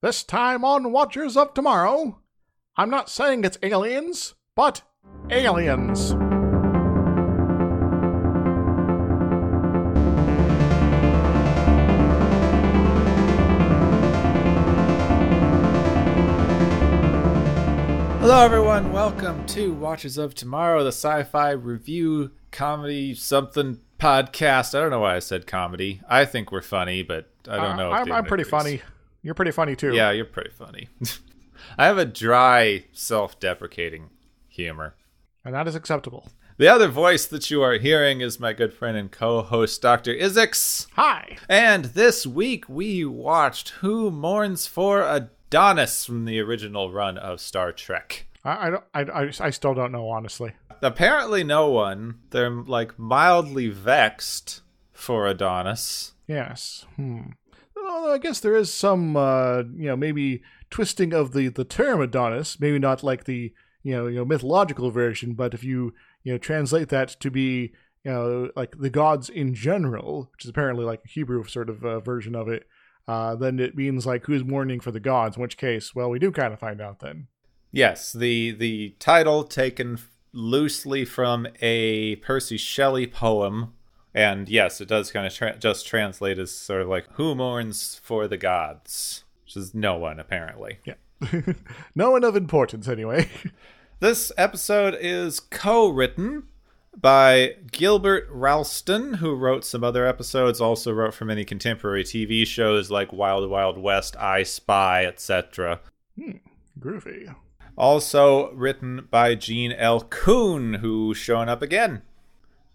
This time on Watchers of Tomorrow, I'm not saying it's aliens, but aliens. Hello, everyone. Welcome to Watchers of Tomorrow, the sci fi review comedy something podcast. I don't know why I said comedy. I think we're funny, but I don't know. Uh, I'm, I'm pretty funny. You're pretty funny too. Yeah, you're pretty funny. I have a dry, self deprecating humor. And that is acceptable. The other voice that you are hearing is my good friend and co host, Dr. Izixs. Hi. And this week we watched Who Mourns for Adonis from the original run of Star Trek. I, I, don't, I, I, I still don't know, honestly. Apparently, no one. They're like mildly vexed for Adonis. Yes. Hmm. Well, I guess there is some, uh, you know, maybe twisting of the, the term Adonis. Maybe not like the, you know, you know, mythological version, but if you, you know, translate that to be, you know, like the gods in general, which is apparently like a Hebrew sort of uh, version of it, uh, then it means like who's mourning for the gods. In which case, well, we do kind of find out then. Yes, the the title taken loosely from a Percy Shelley poem, and yes, it does kind of tra- just translate as sort of like "Who mourns for the gods," which is no one apparently. Yeah, no one of importance anyway. this episode is co-written by Gilbert Ralston, who wrote some other episodes, also wrote for many contemporary TV shows like Wild Wild West, I Spy, etc. Hmm, groovy. Also written by Gene L. Coon, who's showing up again.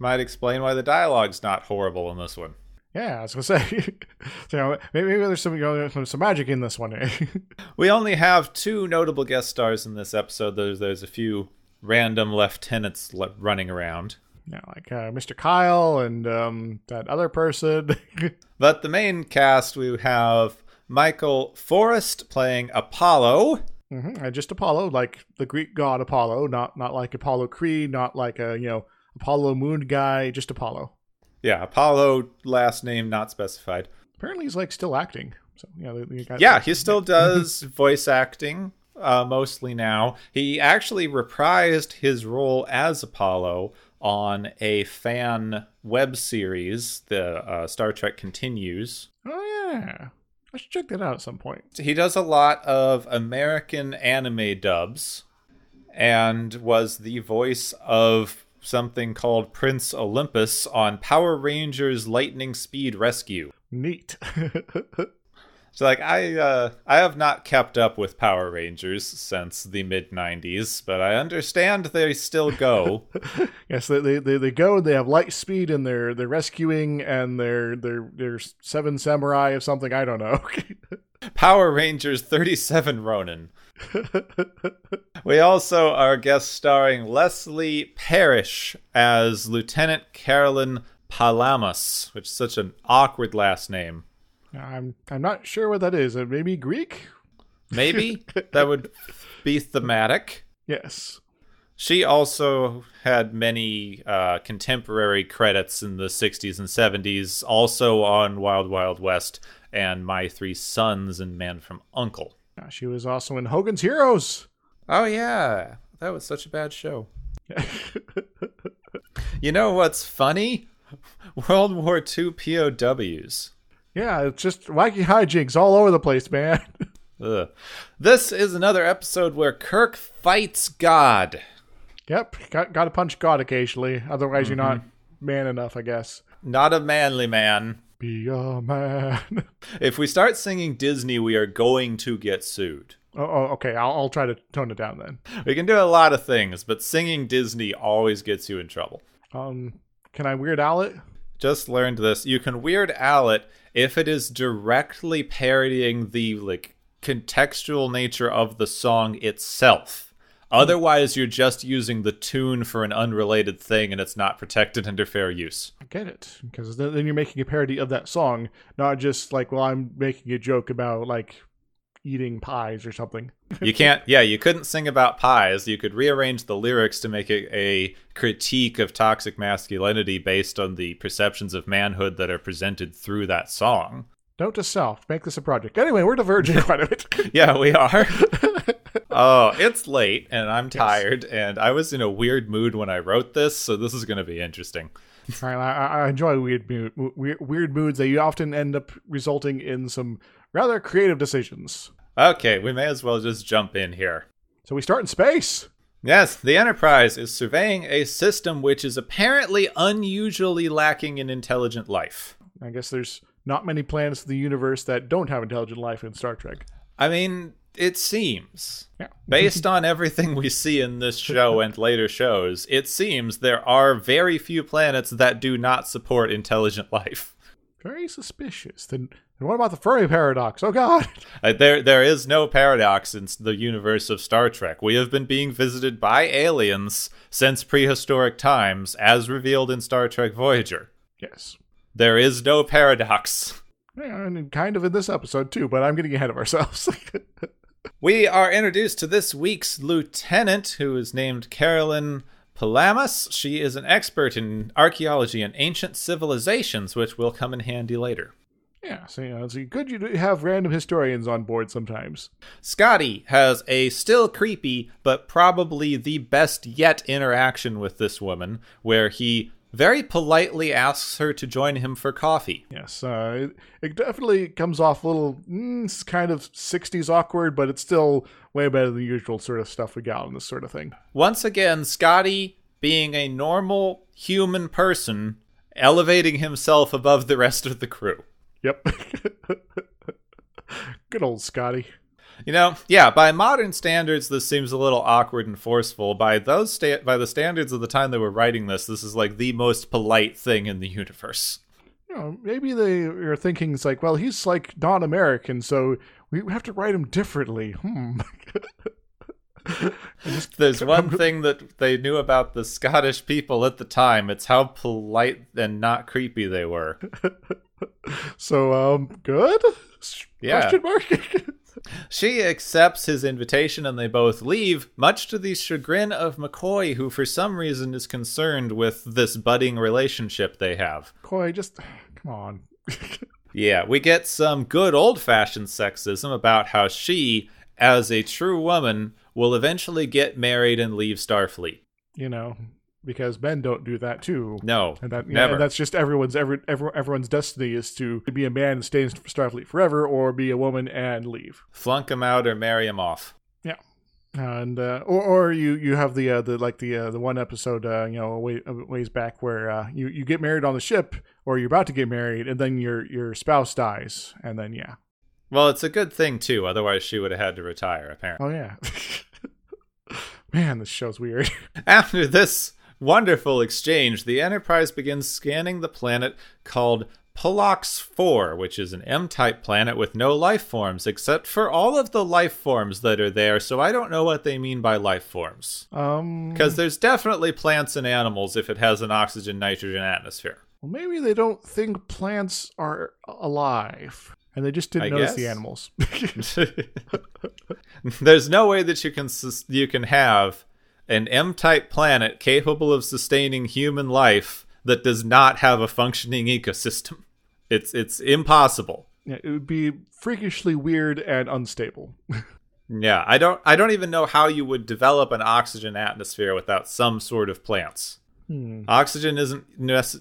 Might explain why the dialogue's not horrible in this one. Yeah, I was gonna say, you know, maybe, maybe there's some you know, some magic in this one. We only have two notable guest stars in this episode. There's there's a few random lieutenants le- running around. Yeah, like uh, Mr. Kyle and um, that other person. but the main cast we have Michael Forest playing Apollo. Mm-hmm. And just Apollo, like the Greek god Apollo, not not like Apollo Creed, not like a you know Apollo Moon guy, just Apollo. Yeah, Apollo last name not specified. Apparently, he's like still acting. So yeah, yeah, he still does voice acting uh, mostly now. He actually reprised his role as Apollo on a fan web series, the uh, Star Trek Continues. Oh yeah, I should check that out at some point. He does a lot of American anime dubs and was the voice of something called Prince Olympus on Power Rangers Lightning Speed Rescue. Neat. So like I uh I have not kept up with Power Rangers since the mid 90s, but I understand they still go. yes, they, they they go and they have light speed and they're they're rescuing and they're they're they're seven samurai of something I don't know. Power Rangers 37 Ronin. we also are guest starring Leslie Parrish as Lieutenant Carolyn Palamas, which is such an awkward last name. I'm I'm not sure what that is. Maybe Greek? Maybe that would be thematic. Yes. She also had many uh, contemporary credits in the 60s and 70s, also on Wild Wild West and My Three Sons and Man from Uncle. Uh, she was also in Hogan's Heroes. Oh, yeah. That was such a bad show. you know what's funny? World War II POWs. Yeah, it's just wacky hijinks all over the place, man. Ugh. This is another episode where Kirk fights God. Yep, got got to punch God occasionally. Otherwise, mm-hmm. you're not man enough, I guess. Not a manly man. Be a man. if we start singing Disney, we are going to get sued. Oh, oh, okay. I'll, I'll try to tone it down then. We can do a lot of things, but singing Disney always gets you in trouble. Um, can I Weird Al it? Just learned this. You can Weird Al it if it is directly parodying the like contextual nature of the song itself. Otherwise, you're just using the tune for an unrelated thing and it's not protected under fair use. I get it. Because then you're making a parody of that song, not just like, well, I'm making a joke about like eating pies or something. you can't, yeah, you couldn't sing about pies. You could rearrange the lyrics to make it a critique of toxic masculinity based on the perceptions of manhood that are presented through that song. Note to self: make this a project. Anyway, we're diverging quite a bit. Yeah, we are. oh, it's late and I'm tired, and I was in a weird mood when I wrote this, so this is going to be interesting. Right, I, I enjoy weird, mood, weird, weird moods. They often end up resulting in some rather creative decisions. Okay, we may as well just jump in here. So we start in space. Yes, the Enterprise is surveying a system which is apparently unusually lacking in intelligent life. I guess there's not many planets in the universe that don't have intelligent life in Star Trek. I mean, it seems. Yeah. Based on everything we see in this show and later shows, it seems there are very few planets that do not support intelligent life. Very suspicious. Then, then what about the Fermi paradox? Oh God! Uh, there, there is no paradox in the universe of Star Trek. We have been being visited by aliens since prehistoric times, as revealed in Star Trek Voyager. Yes. There is no paradox. Yeah, and kind of in this episode too, but I'm getting ahead of ourselves. We are introduced to this week's lieutenant, who is named Carolyn Palamas. She is an expert in archaeology and ancient civilizations, which will come in handy later. yeah, so you know, it's good you have random historians on board sometimes. Scotty has a still creepy, but probably the best yet interaction with this woman, where he very politely asks her to join him for coffee. Yes, uh, it, it definitely comes off a little mm, kind of 60s awkward, but it's still way better than the usual sort of stuff we got on this sort of thing. Once again, Scotty, being a normal human person, elevating himself above the rest of the crew. Yep. Good old Scotty. You know, yeah, by modern standards, this seems a little awkward and forceful. By those sta- by the standards of the time they were writing this, this is like the most polite thing in the universe. You know, maybe they are thinking it's like, well, he's like non-American, so we have to write him differently. Hmm. There's one thing that they knew about the Scottish people at the time. It's how polite and not creepy they were. so, um, good? Yeah. Question mark? She accepts his invitation and they both leave, much to the chagrin of McCoy, who for some reason is concerned with this budding relationship they have. McCoy, just come on. Yeah, we get some good old fashioned sexism about how she, as a true woman, will eventually get married and leave Starfleet. you know, because men don't do that too. No, And that, never. and that's just everyone's every, every, everyone's destiny is to be a man and stay in Starfleet forever, or be a woman and leave. Flunk him out or marry him off. Yeah, and uh, or or you you have the uh, the like the uh, the one episode uh, you know way, ways back where uh, you you get married on the ship or you're about to get married and then your your spouse dies and then yeah Well, it's a good thing, too, otherwise, she would have had to retire, apparently. oh yeah man this show's weird After this wonderful exchange, the Enterprise begins scanning the planet called Pollux 4, which is an M type planet with no life forms, except for all of the life forms that are there, so I don't know what they mean by life forms. um Because there's definitely plants and animals if it has an oxygen nitrogen atmosphere. well, maybe they don't think plants are alive and they just didn't I notice the animals There's no way that you can sus- you can have an M-type planet capable of sustaining human life that does not have a functioning ecosystem. It's it's impossible. yeah, it would be freakishly weird and unstable Yeah, I don't I don't even know how you would develop an oxygen atmosphere without some sort of plants. Hmm. Oxygen isn't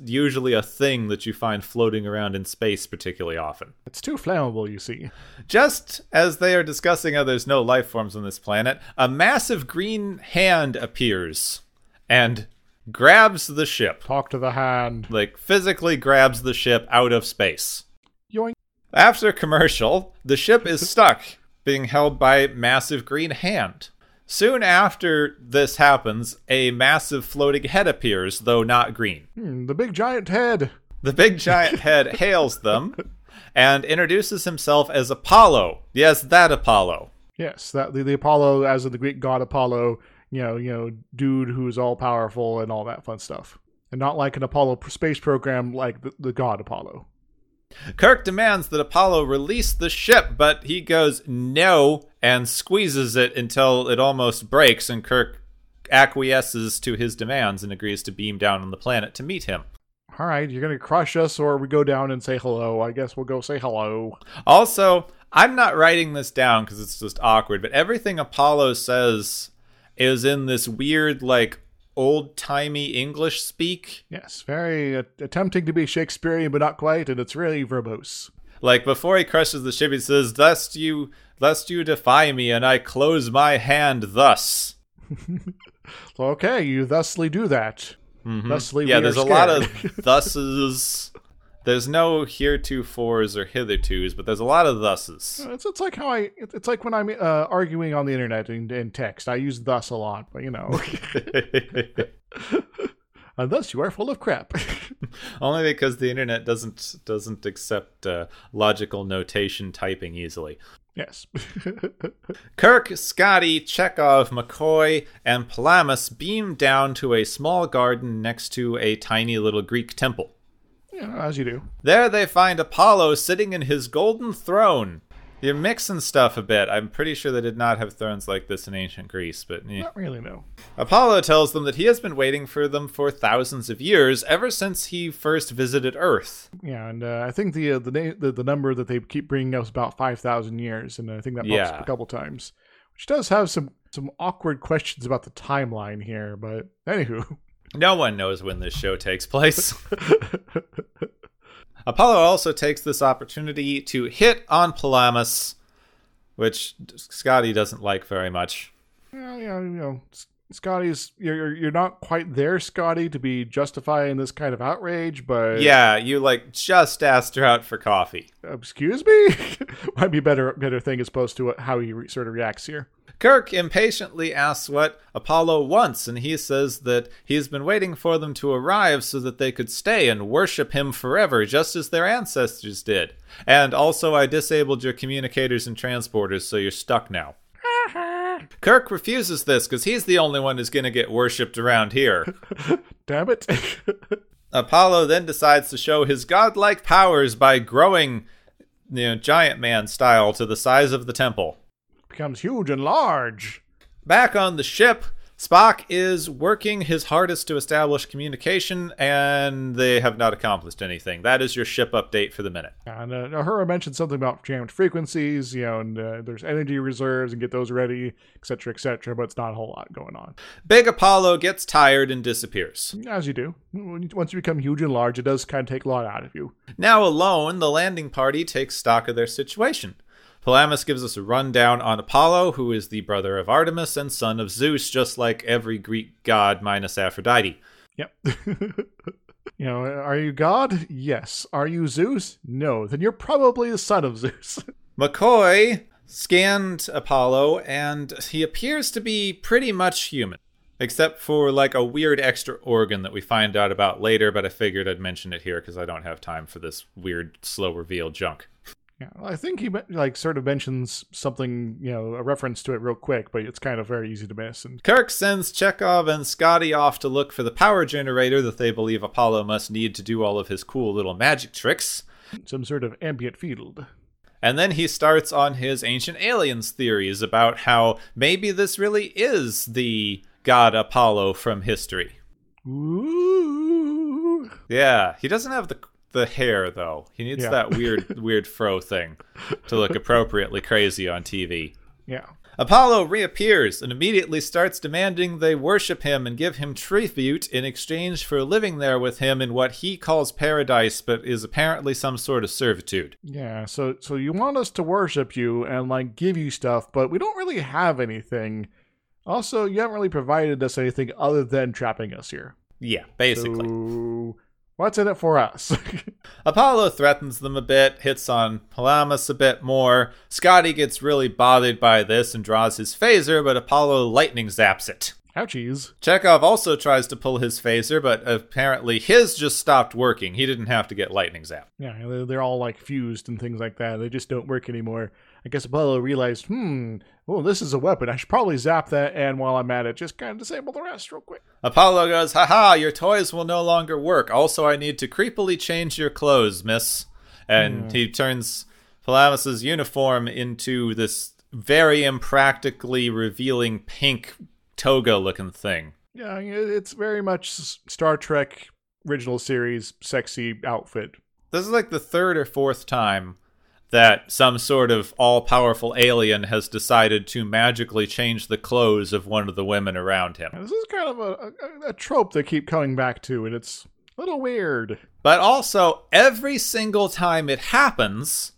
usually a thing that you find floating around in space particularly often. it's too flammable you see Just as they are discussing how there's no life forms on this planet, a massive green hand appears and grabs the ship. talk to the hand Like, physically grabs the ship out of space. yoink After commercial, the ship is stuck, being held by massive green hand. Soon after this happens, a massive floating head appears, though not green. Hmm, the big giant head The big giant head hails them and introduces himself as Apollo. Yes, that Apollo. Yes, that the, the Apollo, as in the Greek god Apollo, you know, you know, dude who's all powerful and all that fun stuff, and not like an Apollo space program like the, the god Apollo. Kirk demands that Apollo release the ship, but he goes no and squeezes it until it almost breaks, and Kirk acquiesces to his demands and agrees to beam down on the planet to meet him. all right, you're gonna crush us, or we go down and say hello. I guess we'll go say hello. Also, I'm not writing this down because it's just awkward, but everything Apollo says is in this weird, like, old timey English speak. Yes, very uh, attempting to be Shakespearean, but not quite, and it's really verbose. Like before he crushes the ship, he says, "Lest you, lest you defy me, and I close my hand thus." okay, you thusly do that. Mm-hmm. Thusly, yeah. There's a lot of thuses. There's no heretofores or hithertos, but there's a lot of thuses. It's, it's like how I. It's like when I'm uh, arguing on the internet in, in text. I use thus a lot, but you know. and thus you are full of crap. Only because the internet doesn't doesn't accept uh, logical notation typing easily. Yes. Kirk, Scotty, Chekov, McCoy, and Palamas beam down to a small garden next to a tiny little Greek temple. Yeah, as you do. There they find Apollo sitting in his golden throne. You're mixing stuff a bit. I'm pretty sure they did not have thrones like this in ancient Greece, but eh. not really. No. Apollo tells them that he has been waiting for them for thousands of years, ever since he first visited Earth. Yeah, and uh, I think the, uh, the, na- the the number that they keep bringing up is about five thousand years, and I think that pops yeah. up a couple times, which does have some some awkward questions about the timeline here. But anywho, no one knows when this show takes place. Apollo also takes this opportunity to hit on Palamas, which Scotty doesn't like very much. Well, yeah, you know, Scotty's you're you're not quite there, Scotty, to be justifying this kind of outrage, but yeah, you like just asked her out for coffee. Excuse me, might be better better thing as opposed to how he re- sort of reacts here. Kirk impatiently asks what Apollo wants, and he says that he's been waiting for them to arrive so that they could stay and worship him forever, just as their ancestors did. And also, I disabled your communicators and transporters, so you're stuck now. Kirk refuses this because he's the only one who's going to get worshipped around here. Damn it. Apollo then decides to show his godlike powers by growing, you know, giant man style to the size of the temple becomes huge and large. Back on the ship, Spock is working his hardest to establish communication, and they have not accomplished anything. That is your ship update for the minute. And uh, Uhura mentioned something about jammed frequencies, you know, and uh, there's energy reserves and get those ready, etc., etc. But it's not a whole lot going on. Big Apollo gets tired and disappears. As you do. Once you become huge and large, it does kind of take a lot out of you. Now alone, the landing party takes stock of their situation. Palamas gives us a rundown on Apollo, who is the brother of Artemis and son of Zeus, just like every Greek god minus Aphrodite. Yep. you know, are you God? Yes. Are you Zeus? No. Then you're probably the son of Zeus. McCoy scanned Apollo, and he appears to be pretty much human. Except for like a weird extra organ that we find out about later, but I figured I'd mention it here because I don't have time for this weird, slow reveal junk. Yeah, I think he like sort of mentions something, you know, a reference to it real quick, but it's kind of very easy to miss. And Kirk sends Chekov and Scotty off to look for the power generator that they believe Apollo must need to do all of his cool little magic tricks. Some sort of ambient field. And then he starts on his ancient aliens theories about how maybe this really is the god Apollo from history. Ooh. Yeah, he doesn't have the the hair though. He needs yeah. that weird weird fro thing to look appropriately crazy on TV. Yeah. Apollo reappears and immediately starts demanding they worship him and give him tribute in exchange for living there with him in what he calls paradise, but is apparently some sort of servitude. Yeah, so so you want us to worship you and like give you stuff, but we don't really have anything. Also, you haven't really provided us anything other than trapping us here. Yeah, basically. So What's in it for us? Apollo threatens them a bit, hits on Palamas a bit more. Scotty gets really bothered by this and draws his phaser, but Apollo lightning zaps it. Ouchies. Chekov also tries to pull his phaser, but apparently his just stopped working. He didn't have to get lightning zapped. Yeah, they're all like fused and things like that. They just don't work anymore. I guess Apollo realized, hmm, oh, this is a weapon. I should probably zap that, and while I'm at it, just kind of disable the rest real quick. Apollo goes, haha, your toys will no longer work. Also, I need to creepily change your clothes, miss. And mm. he turns Palamas's uniform into this very impractically revealing pink toga looking thing. Yeah, it's very much Star Trek original series sexy outfit. This is like the third or fourth time that some sort of all powerful alien has decided to magically change the clothes of one of the women around him. This is kind of a, a, a trope they keep coming back to, and it's a little weird. But also, every single time it happens,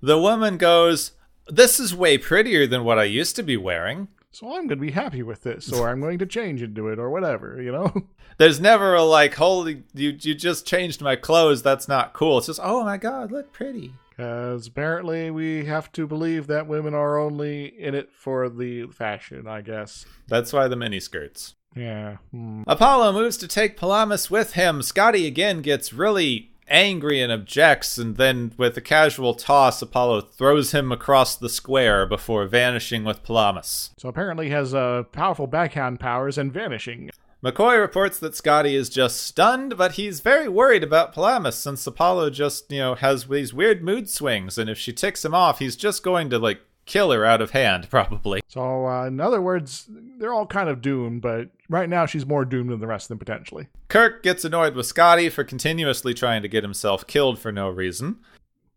the woman goes, This is way prettier than what I used to be wearing. So I'm going to be happy with this, or I'm going to change into it, or whatever, you know? There's never a like, holy, you, you just changed my clothes. That's not cool. It's just, oh my God, look pretty. Because apparently we have to believe that women are only in it for the fashion, I guess. That's why the miniskirts. Yeah. Hmm. Apollo moves to take Palamas with him. Scotty again gets really angry and objects, and then with a casual toss, Apollo throws him across the square before vanishing with Palamas. So apparently he has uh, powerful backhand powers and vanishing. McCoy reports that Scotty is just stunned, but he's very worried about Palamas since Apollo just, you know, has these weird mood swings, and if she ticks him off, he's just going to, like, kill her out of hand, probably. So, uh, in other words, they're all kind of doomed, but right now she's more doomed than the rest of them potentially. Kirk gets annoyed with Scotty for continuously trying to get himself killed for no reason.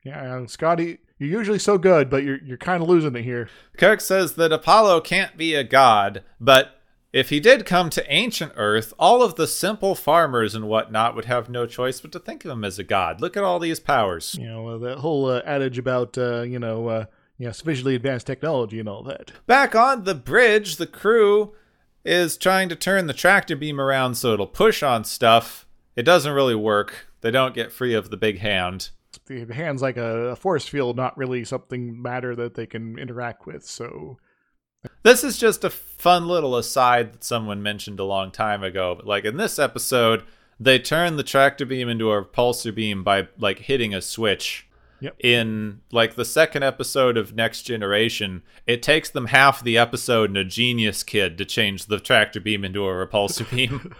Yeah, uh, Scotty, you're usually so good, but you're you're kind of losing it here. Kirk says that Apollo can't be a god, but if he did come to ancient Earth, all of the simple farmers and whatnot would have no choice but to think of him as a god. Look at all these powers. You know, uh, that whole uh, adage about, uh, you know, uh, you know, sufficiently advanced technology and all that. Back on the bridge, the crew is trying to turn the tractor beam around so it'll push on stuff. It doesn't really work. They don't get free of the big hand. The hand's like a force field, not really something matter that they can interact with. So This is just a fun little aside that someone mentioned a long time ago. But like in this episode, they turn the tractor beam into a repulsor beam by like hitting a switch. Yep. In like the second episode of Next Generation, it takes them half the episode and a genius kid to change the tractor beam into a repulsor beam.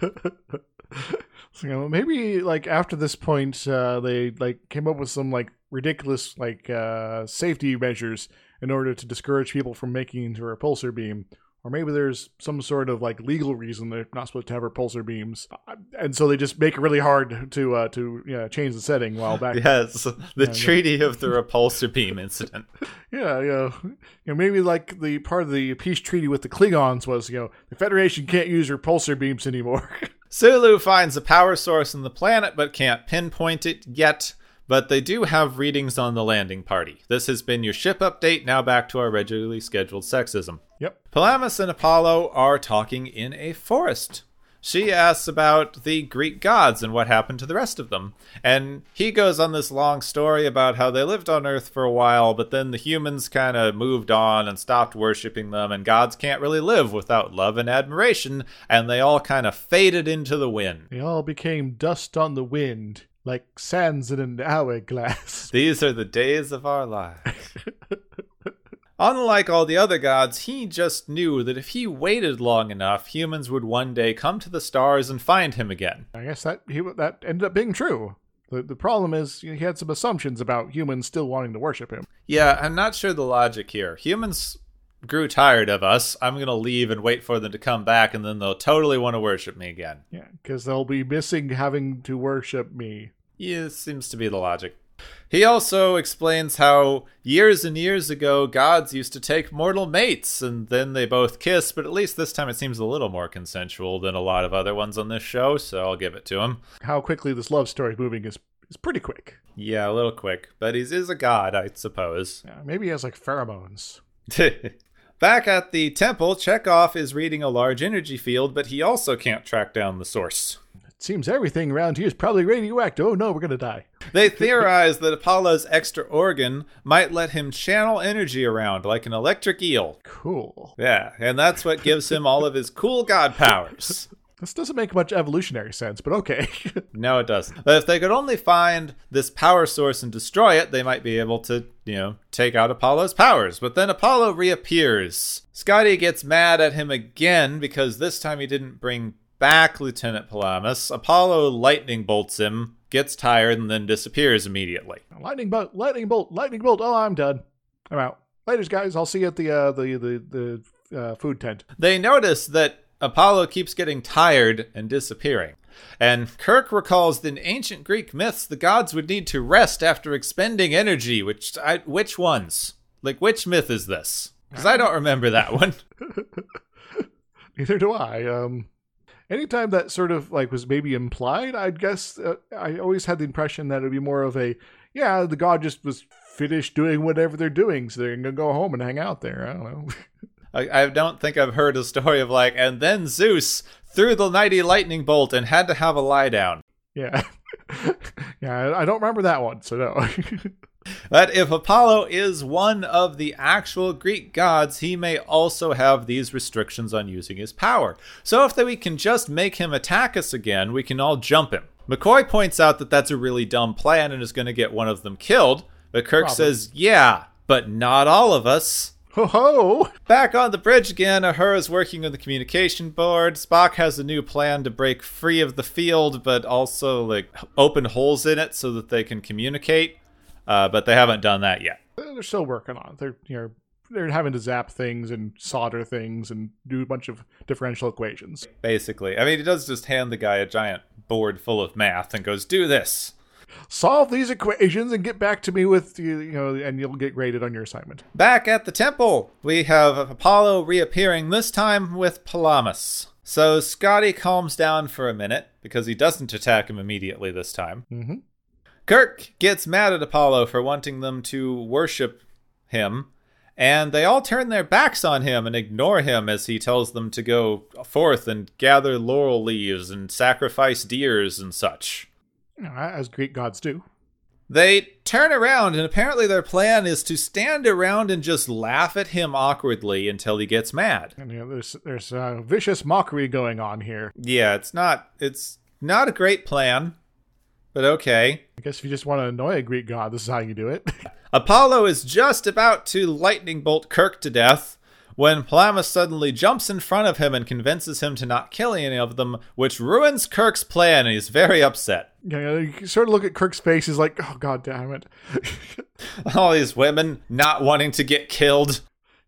So, maybe like after this point, uh, they like came up with some like ridiculous like uh, safety measures in order to discourage people from making into a repulsor beam. Or maybe there's some sort of like legal reason they're not supposed to have repulsor beams, Uh, and so they just make it really hard to uh, to you know, change the setting. While back, yes, the Treaty of the Repulsor Beam incident. yeah, yeah, you know, maybe like the part of the peace treaty with the Klingons was, you know, the Federation can't use repulsor beams anymore. Sulu finds a power source in the planet but can't pinpoint it yet. But they do have readings on the landing party. This has been your ship update. Now back to our regularly scheduled sexism. yep. Palamas and Apollo are talking in a forest. She asks about the Greek gods and what happened to the rest of them. And he goes on this long story about how they lived on Earth for a while, but then the humans kind of moved on and stopped worshipping them, and gods can't really live without love and admiration, and they all kind of faded into the wind. They all became dust on the wind, like sands in an hourglass. These are the days of our lives. Unlike all the other gods, he just knew that if he waited long enough, humans would one day come to the stars and find him again. I guess that he that ended up being true. The the problem is he had some assumptions about humans still wanting to worship him. Yeah, I'm not sure the logic here. Humans grew tired of us. I'm going to leave and wait for them to come back, and then they'll totally want to worship me again. Yeah, because they'll be missing having to worship me. Yeah, seems to be the logic. He also explains how years and years ago gods used to take mortal mates and then they both kiss, but at least this time it seems a little more consensual than a lot of other ones on this show, so I'll give it to him. How quickly this love story is moving is is pretty quick. Yeah, a little quick, but he is a god, I suppose. Yeah, maybe he has like pheromones. Back at the temple, Chekov is reading a large energy field, but he also can't track down the source. Seems everything around here is probably radioactive. Oh no, we're gonna die. They theorize that Apollo's extra organ might let him channel energy around like an electric eel. Cool. Yeah, and that's what gives him all of his cool god powers. This doesn't make much evolutionary sense, but okay. No, it doesn't. But if they could only find this power source and destroy it, they might be able to, you know, take out Apollo's powers. But then Apollo reappears. Scotty gets mad at him again because this time he didn't bring back Lieutenant Palamas. Apollo lightning bolts him, gets tired, and then disappears immediately. lightning bolt, lightning bolt, lightning bolt. Oh, I'm done. I'm out. Later, guys. I'll see you at the uh, the the the uh, food tent. They notice that Apollo keeps getting tired and disappearing. And Kirk recalls that in ancient Greek myths, the gods would need to rest after expending energy. Which I, which ones? Like which myth is this? Because I don't remember that one. Neither do I. Um, anytime that sort of like was maybe implied, I'd guess uh, I always had the impression that it'd be more of a yeah, the god just was finished doing whatever they're doing, so they're gonna go home and hang out there. I don't know. I, I don't think I've heard a story of like, and then Zeus threw the mighty lightning bolt and had to have a lie down. yeah, yeah, I don't remember that one, so no. That if Apollo is one of the actual Greek gods, he may also have these restrictions on using his power. So if that we can just make him attack us again, we can all jump him. McCoy points out that that's a really dumb plan and is going to get one of them killed. But Kirk Probably. says, "Yeah, but not all of us." Ho ho! Back on the bridge again, Uhura is working on the communication board. Spock has a new plan to break free of the field, but also like open holes in it so that they can communicate. Uh, but they haven't done that yet. They're still working on it. They're you know they're having to zap things and solder things and do a bunch of differential equations. Basically, I mean, he does just hand the guy a giant board full of math and goes, "Do this." Solve these equations and get back to me with you you know, and you'll get graded on your assignment. Back at the temple, we have Apollo reappearing, this time with Palamas. So Scotty calms down for a minute because he doesn't attack him immediately this time. Mm-hmm. Kirk gets mad at Apollo for wanting them to worship him, and they all turn their backs on him and ignore him as he tells them to go forth and gather laurel leaves and sacrifice deers and such. As Greek gods do. They turn around, and apparently their plan is to stand around and just laugh at him awkwardly until he gets mad. And you know, there's there's uh, vicious mockery going on here. Yeah, it's not it's not a great plan, but okay. I guess if you just want to annoy a Greek god, this is how you do it. Apollo is just about to lightning bolt Kirk to death when Palamas suddenly jumps in front of him and convinces him to not kill any of them, which ruins Kirk's plan, and he's very upset. you, know, you sort of look at Kirk's face. He's like, "Oh God damn it!" All these women not wanting to get killed.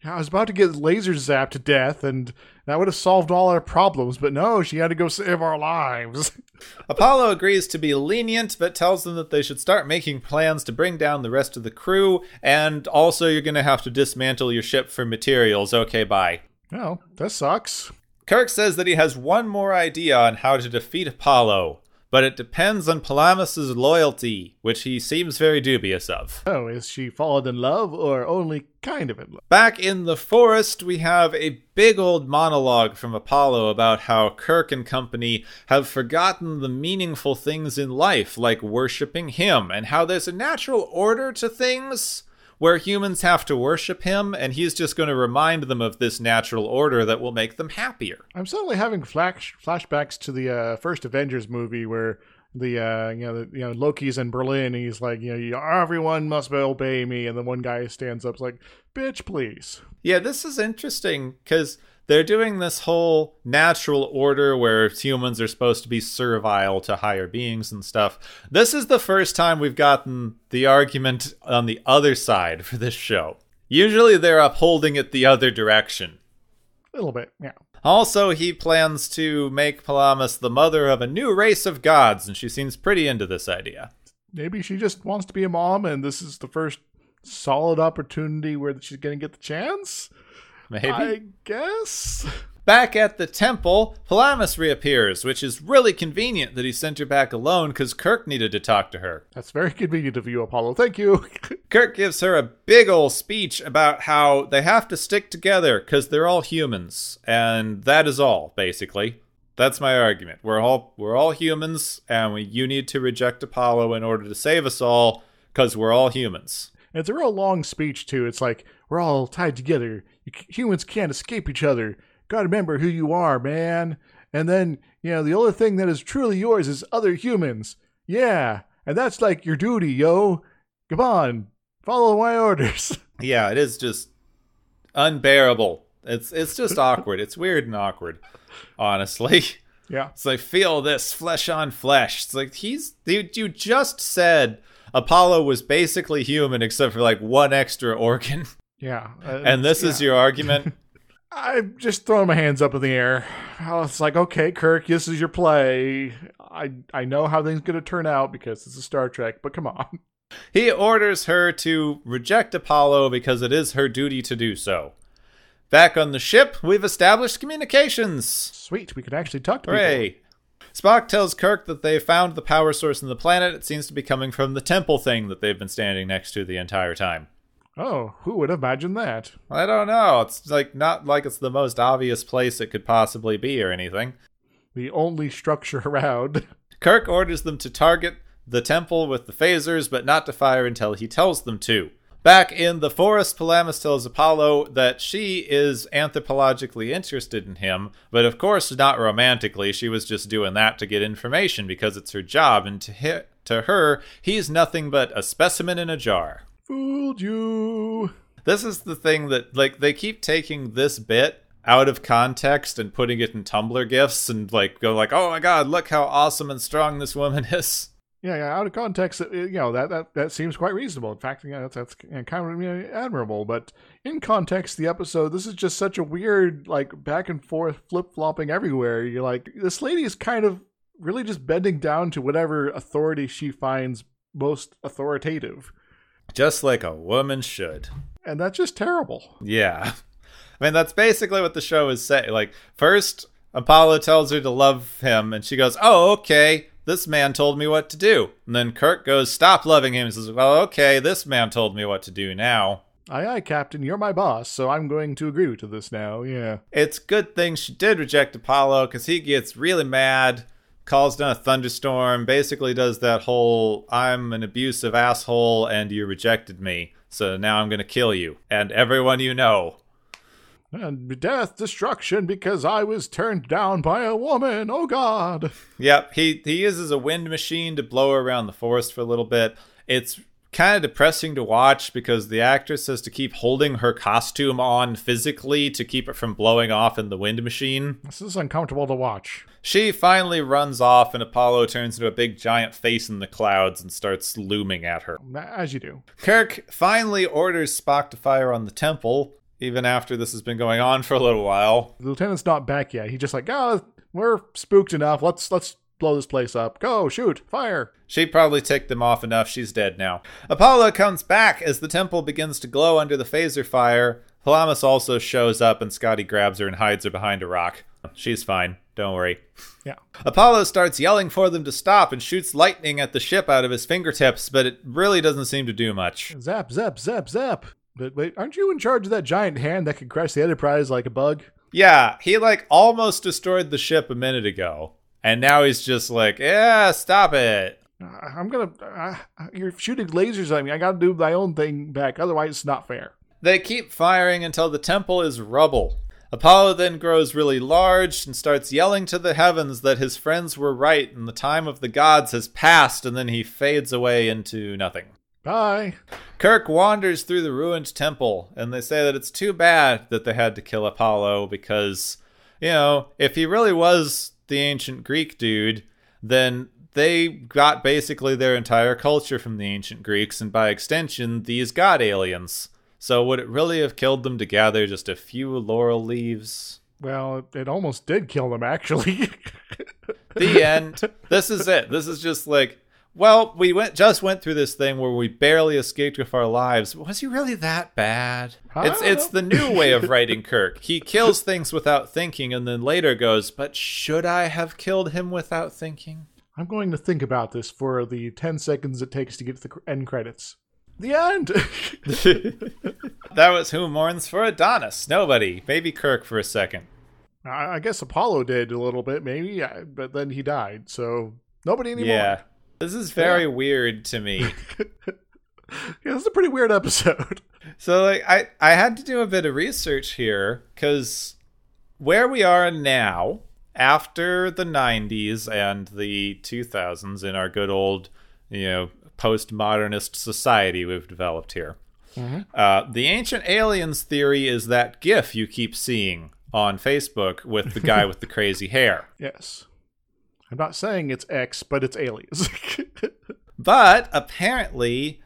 I was about to get laser zapped to death, and that would have solved all our problems. But no, she had to go save our lives. Apollo agrees to be lenient, but tells them that they should start making plans to bring down the rest of the crew, and also you're going to have to dismantle your ship for materials. Okay, bye. oh, that sucks. Kirk says that he has one more idea on how to defeat Apollo, but it depends on Palamas's loyalty, which he seems very dubious of. Oh, is she fallen in love, or only kind of in love? Back in the forest, we have a big old monologue from Apollo about how Kirk and company have forgotten the meaningful things in life, like worshipping him, and how there's a natural order to things where humans have to worship him, and he's just going to remind them of this natural order that will make them happier. I'm suddenly having flash flashbacks to the uh, first Avengers movie where the uh, you know the, you know Loki's in Berlin. And he's like, you know, everyone must obey me, and then one guy stands up, like, bitch, please. Yeah, this is interesting because they're doing this whole natural order where humans are supposed to be servile to higher beings and stuff. This is the first time we've gotten the argument on the other side for this show. Usually they're upholding it the other direction. A little bit, yeah. Also, he plans to make Palamas the mother of a new race of gods, and she seems pretty into this idea. Maybe she just wants to be a mom, and this is the first solid opportunity where she's going to get the chance. Maybe. I guess. Back at the temple, Palamas reappears, which is really convenient that he sent her back alone because Kirk needed to talk to her. That's very convenient of you, Apollo. Thank you. Kirk gives her a big ol' speech about how they have to stick together because they're all humans, and that is all, basically. That's my argument. We're all we're all humans, and we, you need to reject Apollo in order to save us all because we're all humans. It's a real long speech too. It's like we're all tied together. You, humans can't escape each other. Got to remember who you are, man. And then you know the only thing that is truly yours is other humans. Yeah, and that's like your duty, yo. Come on, follow my orders. Yeah, it is just unbearable. It's it's just awkward. It's weird and awkward, honestly. yeah, It's like feel this flesh on flesh. It's like he's dude, you just said Apollo was basically human except for like one extra organ, yeah. Uh, and this is your argument. I'm just throwing my hands up in the air. I was like, okay, Kirk, this is your play. I I know how things are going to turn out because it's a Star Trek, but come on. He orders her to reject Apollo because it is her duty to do so. Back on the ship, we've established communications. Sweet, we can actually talk to people. Hooray! Spock tells Kirk that they found the power source in the planet. It seems to be coming from the temple thing that they've been standing next to the entire time. Oh, who would imagine that? I don't know. It's like not like it's the most obvious place it could possibly be or anything. The only structure around. Kirk orders them to target the temple with the phasers, but not to fire until he tells them to. Back in the forest, Palamas tells Apollo that she is anthropologically interested in him, but of course not romantically. She was just doing that to get information because it's her job, and to, to her, he's nothing but a specimen in a jar. Fooled you. This is the thing that, like, they keep taking this bit out of context and putting it in Tumblr gifs and, like, go like, oh my god, look how awesome and strong this woman is. Yeah, yeah, out of context, you know that that that seems quite reasonable. In fact, yeah, that's that's kind of you know, admirable. But in context, the episode, this is just such a weird, like back and forth, flip flopping everywhere. You're like, this lady is kind of really just bending down to whatever authority she finds most authoritative, Just like a woman should. and that's just terrible. Yeah. I mean, that's basically what the show is saying. Like, first, Apollo tells her to love him, and she goes, Oh, okay. This man told me what to do. And then Kirk goes, Stop loving him. He says, Well, okay, this man told me what to do now. Aye, aye, Captain, you're my boss, so I'm going to agree to this now. Yeah. It's good thing she did reject Apollo because he gets really mad, calls down a thunderstorm, basically does that whole I'm an abusive asshole and you rejected me, so now I'm going to kill you and everyone you know. And death, destruction, because I was turned down by a woman. Oh God. Yep, he he uses a wind machine to blow around the forest for a little bit. It's kind of depressing to watch because the actress has to keep holding her costume on physically to keep it from blowing off in the wind machine. This is uncomfortable to watch. She finally runs off and Apollo turns into a big giant face in the clouds and starts looming at her. As you do. Kirk finally orders Spock to fire on the temple, even after this has been going on for a little while. The lieutenant's not back yet. He's just like, oh, we're spooked enough. Let's let's blow this place up. Go, shoot, fire. She probably ticked them off enough. She's dead now. Apollo comes back as the temple begins to glow under the phaser fire. Palamas also shows up and Scotty grabs her and hides her behind a rock. She's fine. Don't worry. Yeah. Apollo starts yelling for them to stop and shoots lightning at the ship out of his fingertips, but it really doesn't seem to do much. Zap, zap, zap, zap. But wait, aren't you in charge of that giant hand that could crush the Enterprise like a bug? Yeah, he like almost destroyed the ship a minute ago. And now he's just like, yeah, stop it. Uh, I'm gonna. Uh, you're shooting lasers at me. I gotta do my own thing back. Otherwise, it's not fair. They keep firing until the temple is rubble. Apollo then grows really large and starts yelling to the heavens that his friends were right and the time of the gods has passed, and then he fades away into nothing. Bye. Kirk wanders through the ruined temple, and they say that it's too bad that they had to kill Apollo because, you know, if he really was the ancient Greek dude, then they got basically their entire culture from the ancient Greeks, and by extension, these god aliens. So would it really have killed them to gather just a few laurel leaves? Well, it, almost did kill them, actually. The end. this is it. This is just like, well, we went just went through this thing where we barely escaped with our lives. Was he really that bad? I It's it's the new way of writing Kirk. He kills things without thinking, and then later goes, "But should I have killed him without thinking?" I'm going to think about this for the 10 seconds it takes to get to the end credits. The end! That was who mourns for Adonis. Nobody. Maybe Kirk for a second. I guess Apollo did a little bit, maybe, but then he died, so nobody anymore. Yeah. This is very weird to me. Yeah, this is a pretty weird episode. So like I I had to do a bit of research here cuz where we are now after the 90s and the 2000s in our good old, you know, postmodernist society we've developed here. Uh, the ancient aliens theory is that gif you keep seeing on Facebook with the guy with the crazy hair. Yes. I'm not saying it's X, but it's aliens. But apparently,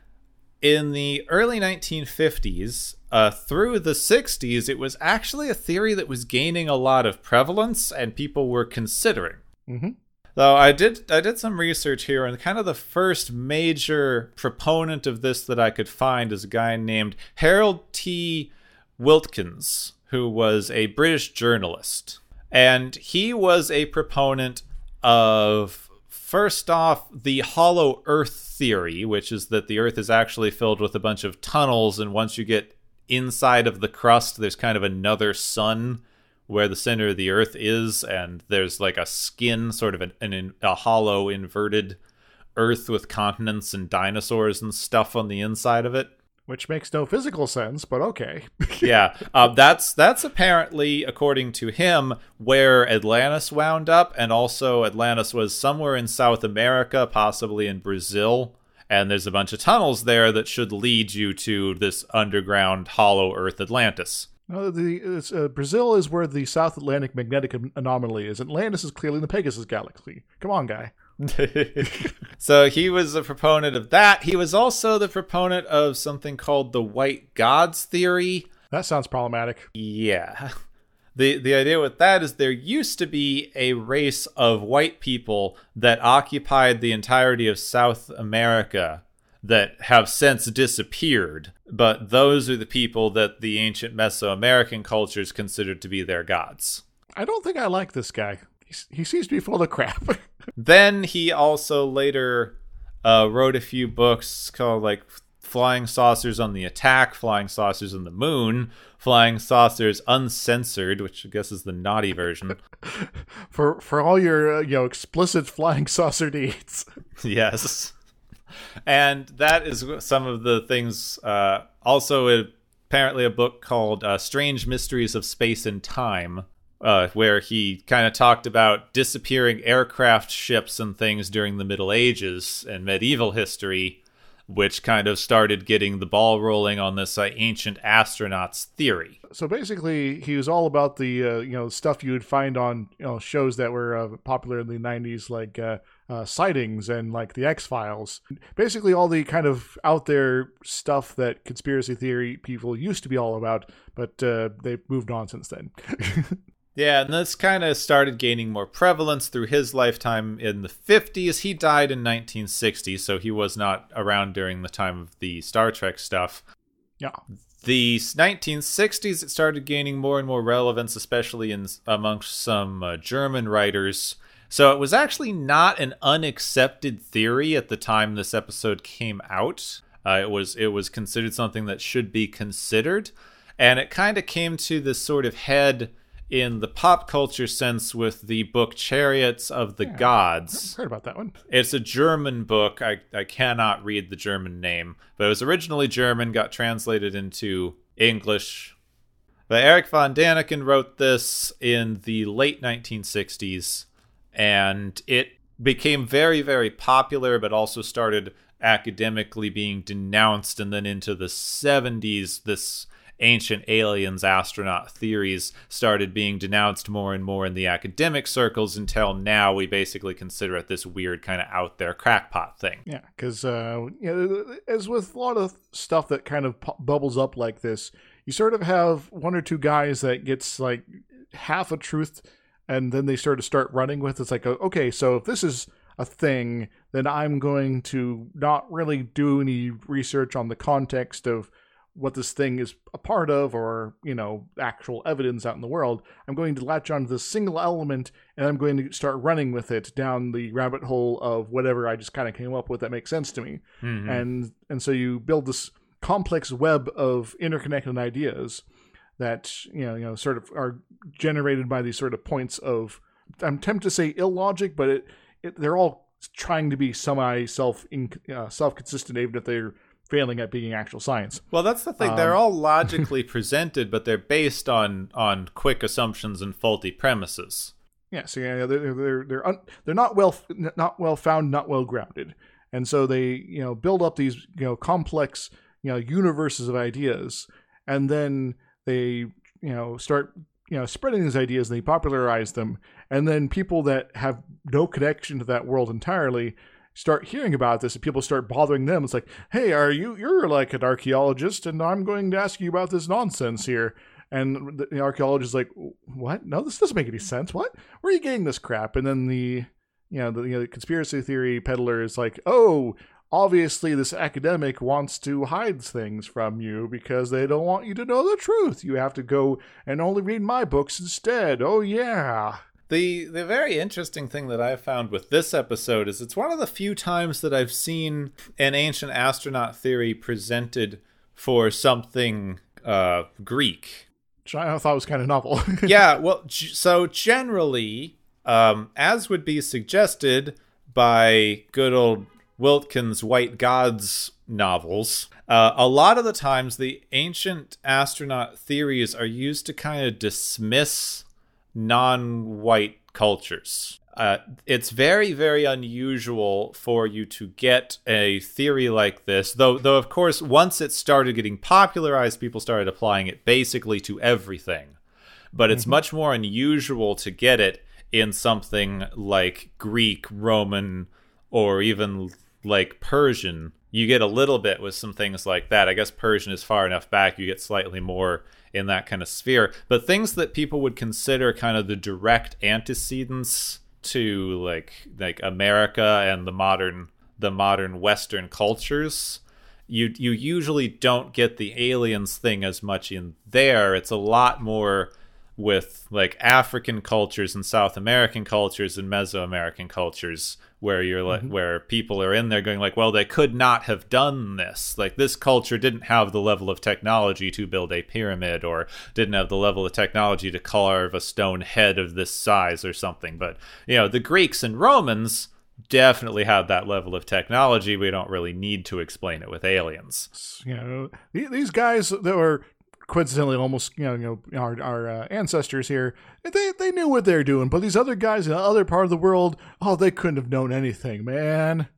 in the early 1950s, uh, through the 60s, it was actually a theory that was gaining a lot of prevalence and people were considering. Mm-hmm. Though I did I did some research here, and kind of the first major proponent of this that I could find is a guy named Harold T. Wilkins, who was a British journalist. And he was a proponent of first off the hollow earth theory, which is that the earth is actually filled with a bunch of tunnels, and once you get inside of the crust, there's kind of another sun where the center of the earth is and there's like a skin sort of an, an, a hollow inverted earth with continents and dinosaurs and stuff on the inside of it. Which makes no physical sense but okay. Yeah uh, that's that's apparently according to him where atlantis wound up and also atlantis was somewhere in south america possibly in brazil and there's a bunch of tunnels there that should lead you to this underground hollow earth atlantis no, the uh, Brazil is where the South Atlantic magnetic anomaly is. Atlantis is clearly in the Pegasus galaxy. Come on, guy. so he was a proponent of that. He was also the proponent of something called the white gods theory. That sounds problematic. Yeah. The the idea with that is there used to be a race of white people that occupied the entirety of South America that have since disappeared, but those are the people that the ancient Mesoamerican cultures considered to be their gods. I don't think I like this guy. He seems to be full of crap. then he also later uh, wrote a few books called like Flying Saucers on the Attack, Flying Saucers on the Moon, Flying Saucers Uncensored, which I guess is the naughty version. for for all your uh, you know explicit flying saucer deeds. yes and that is some of the things. Uh, also, apparently, a book called uh, "Strange Mysteries of Space and Time." Uh, where he kind of talked about disappearing aircraft ships and things during the Middle Ages and medieval history, which kind of started getting the ball rolling on this uh, ancient astronauts theory. So basically, he was all about the uh, you know stuff you would find on you know shows that were uh, popular in the '90s, like uh, uh, sightings and like the X Files. Basically, all the kind of out there stuff that conspiracy theory people used to be all about, but uh, they've moved on since then. yeah, and this kind of started gaining more prevalence through his lifetime in the 50s. He died in 1960, so he was not around during the time of the Star Trek stuff. Yeah. The 1960s, it started gaining more and more relevance, especially in amongst some uh, German writers so it was actually not an unaccepted theory at the time this episode came out. Uh, it was it was considered something that should be considered, and it kind of came to this sort of head in the pop culture sense with the book Chariots of the yeah, Gods. heard about that one. It's a German book. I, I cannot read the German name, but it was originally German, got translated into English. But Erich von Däniken wrote this in the late 1960s and it became very very popular but also started academically being denounced and then into the 70s this ancient aliens astronaut theories started being denounced more and more in the academic circles until now we basically consider it this weird kind of out there crackpot thing. Yeah because uh, you know, as with a lot of stuff that kind of bubbles up like this you sort of have one or two guys that gets like half a truth and then they sort of start running with it's like okay so if this is a thing then i'm going to not really do any research on the context of what this thing is a part of or you know actual evidence out in the world i'm going to latch on to this single element and i'm going to start running with it down the rabbit hole of whatever i just kind of came up with that makes sense to me mm-hmm. and and so you build this complex web of interconnected ideas that you know you know sort of are generated by these sort of points of I'm tempted to say illogic, but it, it they're all trying to be semi self uh, self consistent, even if they're failing at being actual science. Well, that's the thing; um, they're all logically presented, but they're based on on quick assumptions and faulty premises. Yeah, so yeah, they're they're they're, un, they're not well not well found, not well grounded, and so they you know build up these you know complex you know universes of ideas, and then they you know start you know spreading these ideas and they popularize them and then people that have no connection to that world entirely start hearing about this and people start bothering them, it's like, hey, are you you're like an archaeologist, and I'm going to ask you about this nonsense here. And the, the archaeologist is like, what? No, this doesn't make any sense. What? Where are you getting this crap? And then the you know the, you know, the conspiracy theory peddler is like, oh, obviously this academic wants to hide things from you because they don't want you to know the truth. You have to go and only read my books instead. Oh yeah. The the very interesting thing that I've found with this episode is it's one of the few times that I've seen an ancient astronaut theory presented for something uh, Greek. Which I thought was kind of novel. yeah, well, g- so generally, um, as would be suggested by good old Wilkins' White Gods novels, uh, a lot of the times the ancient astronaut theories are used to kind of dismiss non white cultures. Uh, it's very, very unusual for you to get a theory like this, though. Though, of course, once it started getting popularized, people started applying it basically to everything. But it's mm-hmm. much more unusual to get it in something like Greek, Roman, or even like Persian, you get a little bit with some things like that. I guess Persian is far enough back, you get slightly more in that kind of sphere. But things that people would consider kind of the direct antecedents to like like America and the modern the modern Western cultures, you you usually don't get the aliens thing as much in there. It's a lot more with like African cultures and South American cultures and Mesoamerican cultures where you're like mm-hmm. where people are in there going like well they could not have done this. Like this culture didn't have the level of technology to build a pyramid or didn't have the level of technology to carve a stone head of this size or something. But you know the Greeks and Romans definitely had that level of technology. We don't really need to explain it with aliens. You know these guys that were coincidentally almost you know, you know our our uh, ancestors here they they knew what they're doing but these other guys in the other part of the world oh they couldn't have known anything man.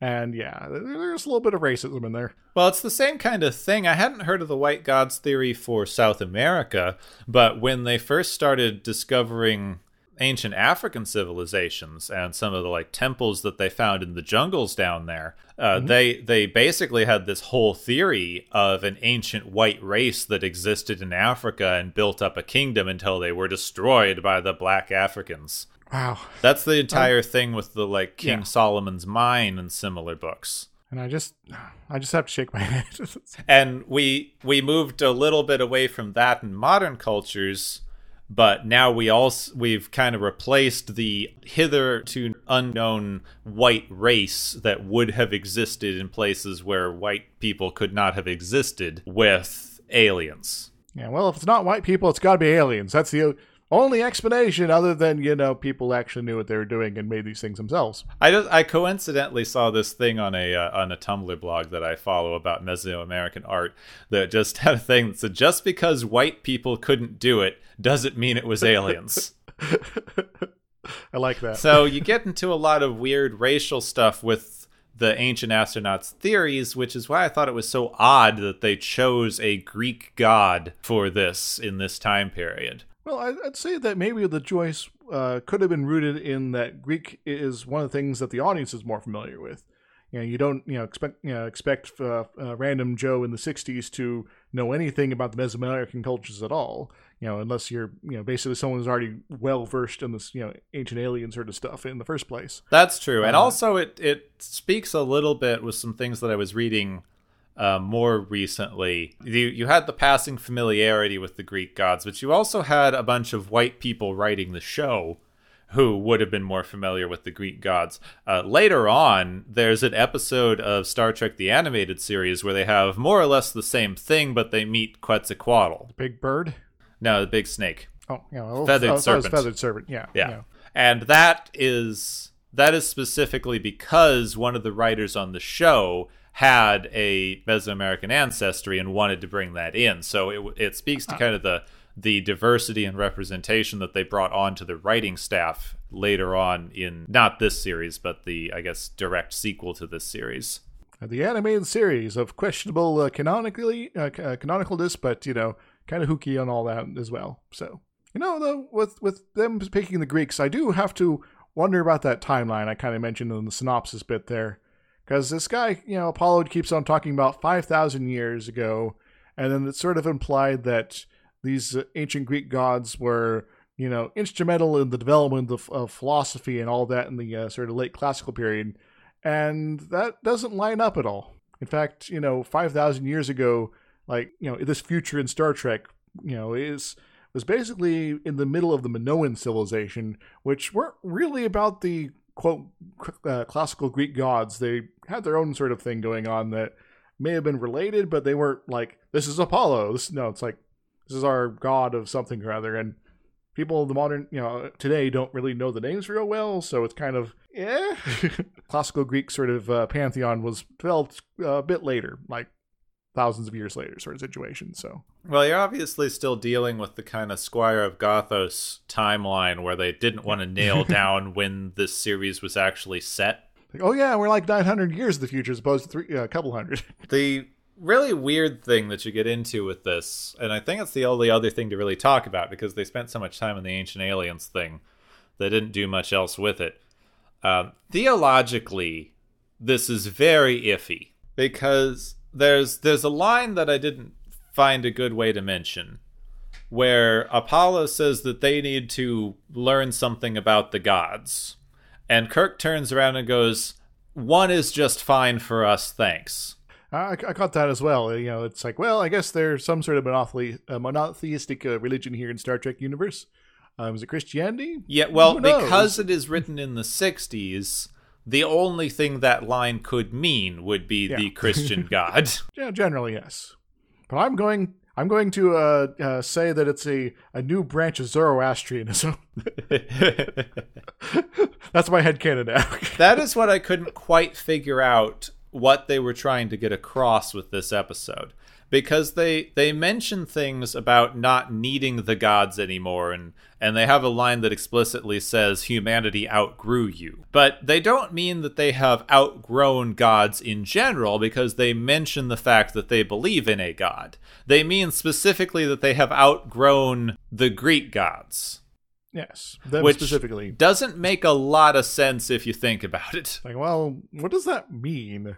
And yeah there's a little bit of racism in there. Well it's the same kind of thing. I hadn't heard of the white gods theory for south america but when they first started discovering ancient African civilizations and some of the like temples that they found in the jungles down there. Uh, mm-hmm. They they basically had this whole theory of an ancient white race that existed in Africa and built up a kingdom until they were destroyed by the black Africans. Wow, that's the entire um, thing with the like King yeah. Solomon's mine and similar books. And I just, I just have to shake my head. and we we moved a little bit away from that in modern cultures but now we also we've kind of replaced the hitherto unknown white race that would have existed in places where white people could not have existed with aliens. Yeah, well, if it's not white people, it's got to be aliens. That's the only explanation other than you know people actually knew what they were doing and made these things themselves. I just I coincidentally saw this thing on a uh, on a Tumblr blog that I follow about Mesoamerican art that just had a thing that said just because white people couldn't do it doesn't mean it was aliens. I like that. So you get into a lot of weird racial stuff with the ancient astronauts theories, which is why I thought it was so odd that they chose a Greek god for this in this time period. Well, I'd say that maybe the choice uh, could have been rooted in that Greek is one of the things that the audience is more familiar with. You know, you don't you know expect you know expect uh, uh, random Joe in the '60s to know anything about the Mesoamerican cultures at all. You know, unless you're you know basically someone who's already well versed in this you know ancient alien sort of stuff in the first place. That's true, and uh, also it it speaks a little bit with some things that I was reading uh, more recently. You, you had the passing familiarity with the Greek gods, but you also had a bunch of white people writing the show who would have been more familiar with the Greek gods. Uh, later on, there's an episode of Star Trek the Animated Series where they have more or less the same thing, but they meet Quetzalcoatl. The big bird? No, the big snake. Oh, yeah. Well, feathered oh, serpent. Feathered serpent, yeah. Yeah. yeah. And that is that is specifically because one of the writers on the show had a Mesoamerican ancestry and wanted to bring that in. So it it speaks to kind of the the diversity and representation that they brought onto the writing staff later on in not this series, but the I guess direct sequel to this series. The animated series of questionable uh, canonically uh, uh, canonicalness, but you know, kind of hooky on all that as well. So you know, though, with with them picking the Greeks, I do have to wonder about that timeline I kind of mentioned in the synopsis bit there. Because this guy, you know, Apollo keeps on talking about 5,000 years ago, and then it's sort of implied that these ancient Greek gods were, you know, instrumental in the development of, of philosophy and all that in the uh, sort of late classical period. And that doesn't line up at all. In fact, you know, 5,000 years ago, like, you know, this future in Star Trek, you know, is was basically in the middle of the Minoan civilization, which weren't really about the quote uh, classical Greek gods. They had their own sort of thing going on that may have been related, but they weren't like this is Apollo. This, no, it's like this is our god of something or other, and people of the modern you know today don't really know the names real well, so it's kind of yeah. classical Greek sort of uh, pantheon was developed uh, a bit later, like thousands of years later sort of situation. So well, you're obviously still dealing with the kind of Squire of Gothos timeline where they didn't want to nail down when this series was actually set. Like, oh yeah, we're like 900 years in the future as opposed to three, uh, a couple hundred. The really weird thing that you get into with this, and I think it's the only other thing to really talk about because they spent so much time on the Ancient Aliens thing, they didn't do much else with it. Um, theologically, this is very iffy because there's there's a line that I didn't find a good way to mention where Apollo says that they need to learn something about the gods. And Kirk turns around and goes, "One is just fine for us, thanks." I, I caught that as well. You know, it's like, well, I guess there's some sort of monopoly, uh, monotheistic uh, religion here in Star Trek universe. Um, is it Christianity? Yeah, well, because it is written in the '60s, the only thing that line could mean would be yeah. the Christian God. yeah, generally yes. But I'm going. I'm going to uh, uh, say that it's a, a new branch of Zoroastrianism. That's my head canon now. that is what I couldn't quite figure out what they were trying to get across with this episode because they they mention things about not needing the gods anymore and and they have a line that explicitly says humanity outgrew you but they don't mean that they have outgrown gods in general because they mention the fact that they believe in a god they mean specifically that they have outgrown the greek gods Yes, which specifically doesn't make a lot of sense if you think about it. Like, well, what does that mean?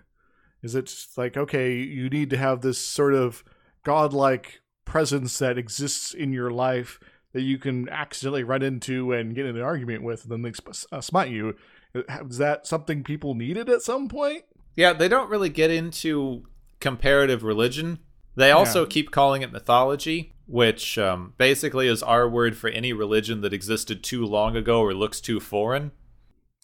Is it like okay, you need to have this sort of godlike presence that exists in your life that you can accidentally run into and get in an argument with, and then they uh, smite you? Is that something people needed at some point? Yeah, they don't really get into comparative religion. They also yeah. keep calling it mythology, which um, basically is our word for any religion that existed too long ago or looks too foreign.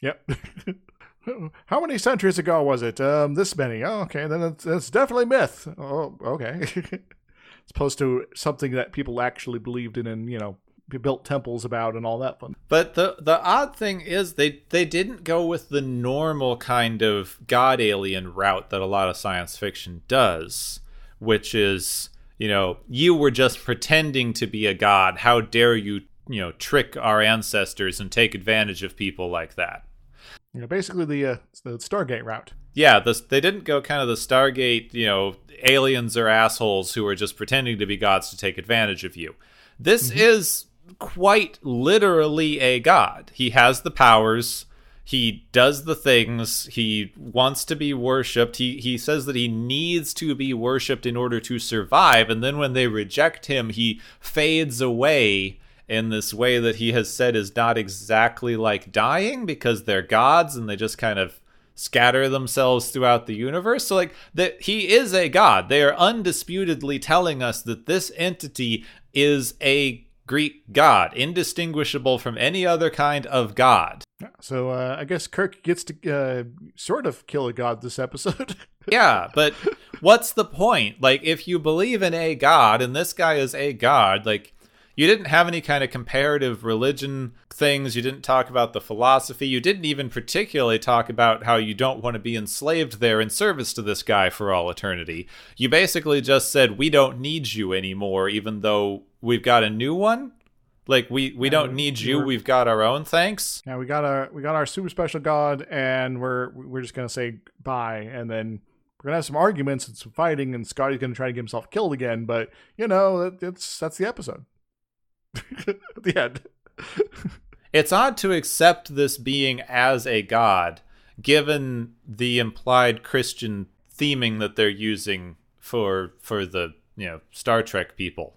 Yep. How many centuries ago was it? Um, this many. Oh, okay, then it's, it's definitely myth. Oh, okay. As opposed to something that people actually believed in and, you know, built temples about and all that fun. But the the odd thing is they they didn't go with the normal kind of god alien route that a lot of science fiction does, which is, you know, you were just pretending to be a god. How dare you, you know, trick our ancestors and take advantage of people like that? You know, basically the uh, the Stargate route. Yeah, this, they didn't go kind of the Stargate. You know, aliens are assholes who are just pretending to be gods to take advantage of you. This mm-hmm. is quite literally a god. He has the powers. He does the things. He wants to be worshipped. He he says that he needs to be worshipped in order to survive. And then when they reject him, he fades away in this way that he has said is not exactly like dying because they're gods and they just kind of scatter themselves throughout the universe. So like that he is a god. They are undisputedly telling us that this entity is a Greek god, indistinguishable from any other kind of god. So uh, I guess Kirk gets to uh, sort of kill a god this episode. yeah, but what's the point? Like, if you believe in a god, and this guy is a god, like you didn't have any kind of comparative religion things. You didn't talk about the philosophy. You didn't even particularly talk about how you don't want to be enslaved there in service to this guy for all eternity. You basically just said, we don't need you anymore, even though we've got a new one. Like we we don't need you. We've got our own. Thanks. Yeah, we got our we got our super special god, and we're we're just gonna say bye, and then we're gonna have some arguments and some fighting, and Scotty's gonna try to get himself killed again. But you know, it's that's the episode. the end. it's odd to accept this being as a god, given the implied Christian theming that they're using for for the you know Star Trek people.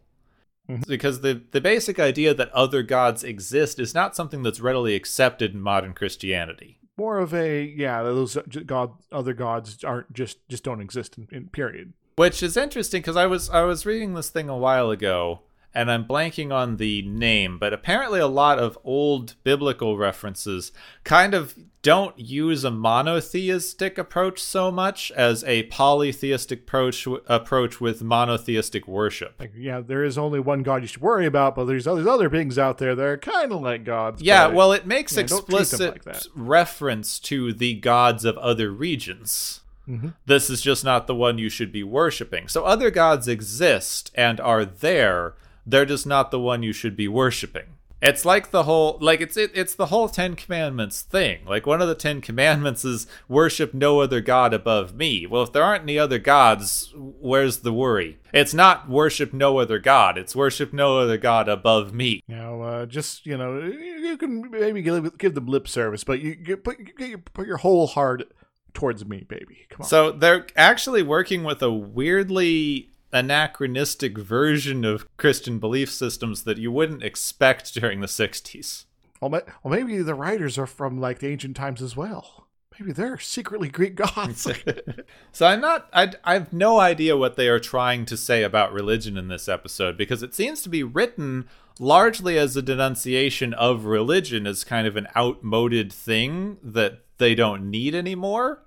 Mhm. Because the the basic idea that other gods exist is not something that's readily accepted in modern Christianity. More of a yeah, those god other gods aren't just just don't exist in, in period. Which is interesting because I was I was reading this thing a while ago and I'm blanking on the name, but apparently a lot of old biblical references kind of don't use a monotheistic approach so much as a polytheistic approach approach with monotheistic worship. Like yeah, there is only one god you should worry about, but there's other other beings out there that are kind of like gods. Yeah, well, it makes yeah, don't treat them explicit like reference to the gods of other regions. Mhm. This is just not the one you should be worshiping. So other gods exist and are there. They're just not the one you should be worshiping. It's like the whole like it's it, it's the whole 10 commandments thing. Like one of the 10 commandments is worship no other god above me. Well, if there aren't any other gods, where's the worry? It's not worship no other god. It's worship no other god above me. You know, uh, just you know, you you can maybe give, give them lip service, but you, you put you put your whole heart towards me, baby. Come on. So they're actually working with a weirdly anachronistic version of Christian belief systems that you wouldn't expect during the 60s. well, well, maybe the writers are from like the ancient times as well. Maybe they're secretly Greek gods. So I'm not I I have no idea what they are trying to say about religion in this episode because it seems to be written largely as a denunciation of religion as kind of an outmoded thing that they don't need anymore,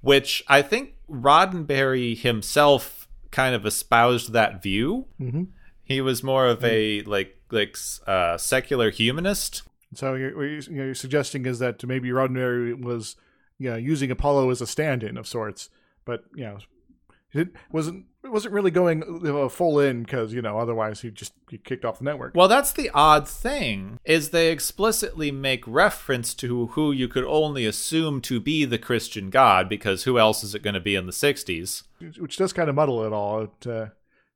which I think Roddenberry himself kind of espoused that view. hmm He was more of a like like uh, secular humanist. So you're, what you're, you're suggesting is that maybe Roddenberry was, you know, using Apollo as a stand-in of sorts, but you know, it wasn't wasn't really going uh, full in because you know otherwise he'd just get kicked off the network. Well, that's the odd thing is they explicitly make reference to who you could only assume to be the Christian God because who else is it going to be in the 60s? which does kind of muddle it all. It, uh,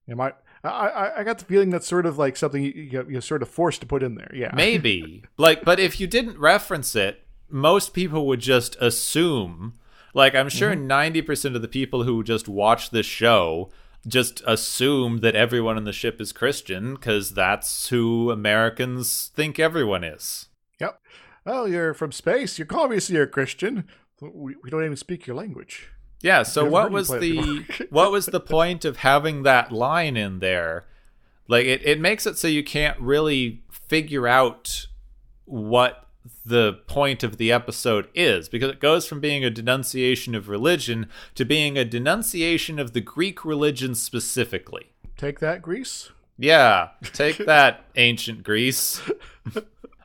you know, my, I, I, I got the feeling that's sort of like something you, you, you're sort of forced to put in there. Yeah, Maybe. like but if you didn't reference it, most people would just assume like I'm sure mm-hmm. 90% of the people who just watch this show just assume that everyone on the ship is Christian cuz that's who Americans think everyone is. Yep. Oh, you're from space. You're obviously you're a Christian. We, we don't even speak your language. Yeah, so what was the what was the point of having that line in there? Like it, it makes it so you can't really figure out what the point of the episode is because it goes from being a denunciation of religion to being a denunciation of the Greek religion specifically. Take that, Greece. Yeah, take that ancient Greece.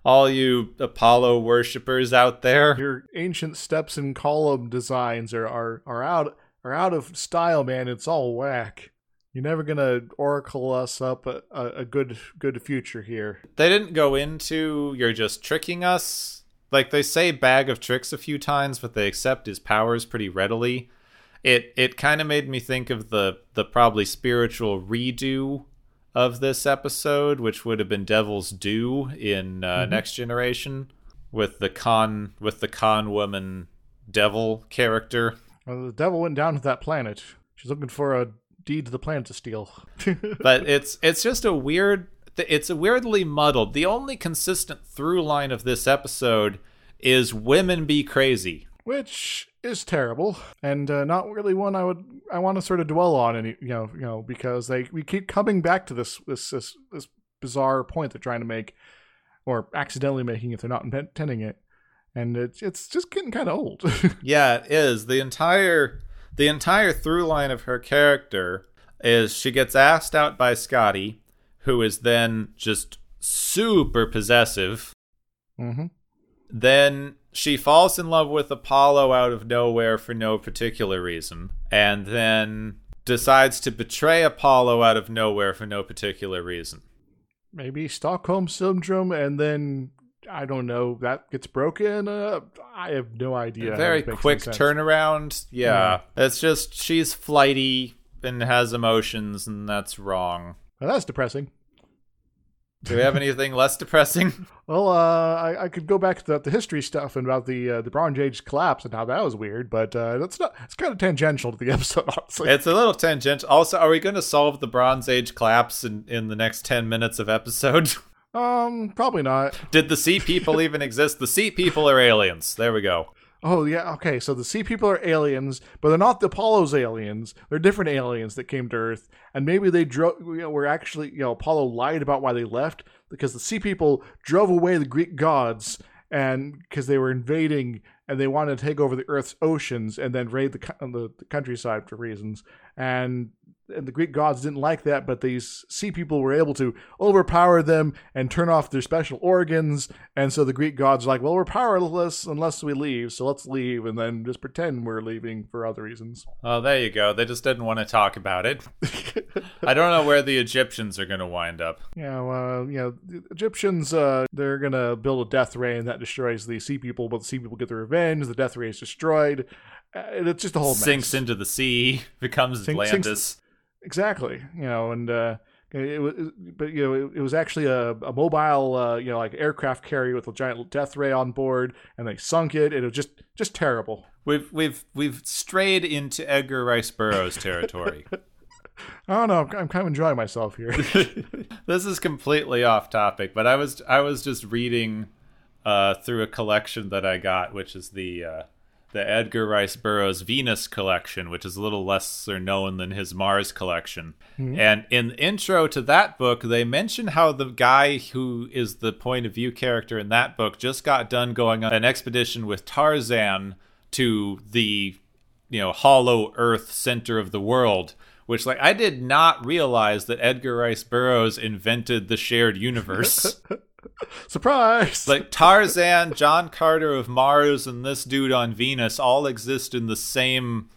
All you Apollo worshippers out there. Your ancient steps and column designs are, are, are out are out of style, man. It's all whack. You're never gonna oracle us up a, a, good good future here. they didn't go into you're just tricking us. Like they say bag of tricks a few times, but they accept his powers pretty readily. It it kind of made me think of the the probably spiritual redo of this episode, which would have been Devil's Due in uh, Next Generation with the con with the con woman devil character. Well, the devil went down to that planet. She's looking for a deed the plan to steal. but it's it's just a weird it's a weirdly muddled. The only consistent through line of this episode is women be crazy. Which is terrible and uh, not really one I would I want to sort of dwell on any you know you know because they we keep coming back to this this this, this bizarre point they're trying to make or accidentally making if they're not intending it and it's it's just getting kind of old. Yeah it is. The entire the entire through line of her character is she gets asked out by scotty who is then just super possessive hmm then she falls in love with Apollo out of nowhere for no particular reason, and then decides to betray Apollo out of nowhere for no particular reason. maybe Stockholm syndrome and then I don't know that gets broken uh, I have no idea Very quick turnaround. Yeah. It's just she's flighty and has emotions, and that's wrong. Well, that's depressing Do we have anything less depressing? Well, uh, I, I could go back to the, the history stuff and about the uh, the Bronze Age collapse and how that was weird, but uh, that's not. It's kind of tangential to the episode, honestly. It's a little tangential. Also, are we going to solve the Bronze Age collapse in, in the next 10 minutes of episode? Um, probably not. Did the sea people even exist? The sea people are aliens. There we go. Oh yeah, okay. So the sea people are aliens, but they're not the Apollo's aliens. They're different aliens that came to Earth, and maybe they drove. You know, were actually you know Apollo lied about why they left because the sea people drove away the Greek gods, and because they were invading and they wanted to take over the Earth's oceans and then raid the the, the countryside for reasons, and and the Greek gods didn't like that, but these sea people were able to overpower them and turn off their special organs. And so the Greek gods are like, well, we're powerless unless we leave, so let's leave and then just pretend we're leaving for other reasons. Oh, there you go. They just didn't want to talk about it. I don't know where the Egyptians are going to wind up. Yeah, uh, you know, the Egyptians, uh, they're going to build a death ray and that destroys the sea people, but the sea people get their revenge. The death ray is destroyed. Uh, it's just a whole sinks mess. into the sea, becomes Sink- Atlantis. sinks- Exactly, you know, and uh, it was, but you know, it, it was actually a, a mobile, uh, you know, like aircraft carrier with a giant death ray on board, and they sunk it. It was just, just terrible. We've we've we've strayed into Edgar Rice Burroughs territory. I don't know. I'm, I'm kind of enjoying myself here. this is completely off topic, but I was I was just reading uh, through a collection that I got, which is the uh, the Edgar Rice Burroughs Venus collection, which is a little lesser known than his Mars collection. Hmm. And in the intro to that book, they mention how the guy who is the point of view character in that book just got done going on an expedition with Tarzan to the you know hollow earth center of the world which like i did not realize that edgar rice burroughs invented the shared universe Surprise! like tarzan john carter of mars and this dude on venus all exist in the same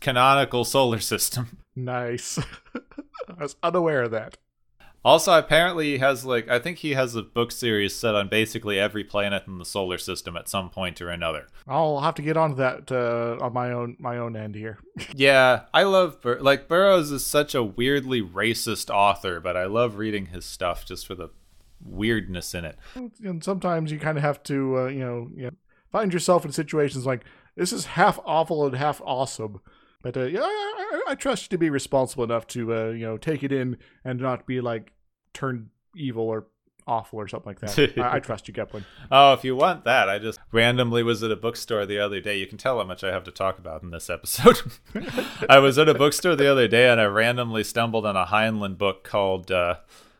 canonical solar system nice. I was unaware of that. also apparently he has like i think he has a book series set on basically every planet in the solar system at some point or another I'll have to get onto that uh, on my own my own end here. Yeah, I love Bur- like Burroughs is such a weirdly racist author, but I love reading his stuff just for the weirdness in it. and sometimes you kind of have to, uh, you know, you know, find yourself in situations like this is half awful and half awesome. But uh, yeah, I, I, I trust you to be responsible enough to, uh, you know, take it in and not be like turned evil or awful or something like that. I, I trust you, Gepwin. Oh, if you want that, I just randomly was at a bookstore the other day. You can tell how much I have to talk about in this episode. I was at a bookstore the other day and I randomly stumbled on a Heinlein book called uh,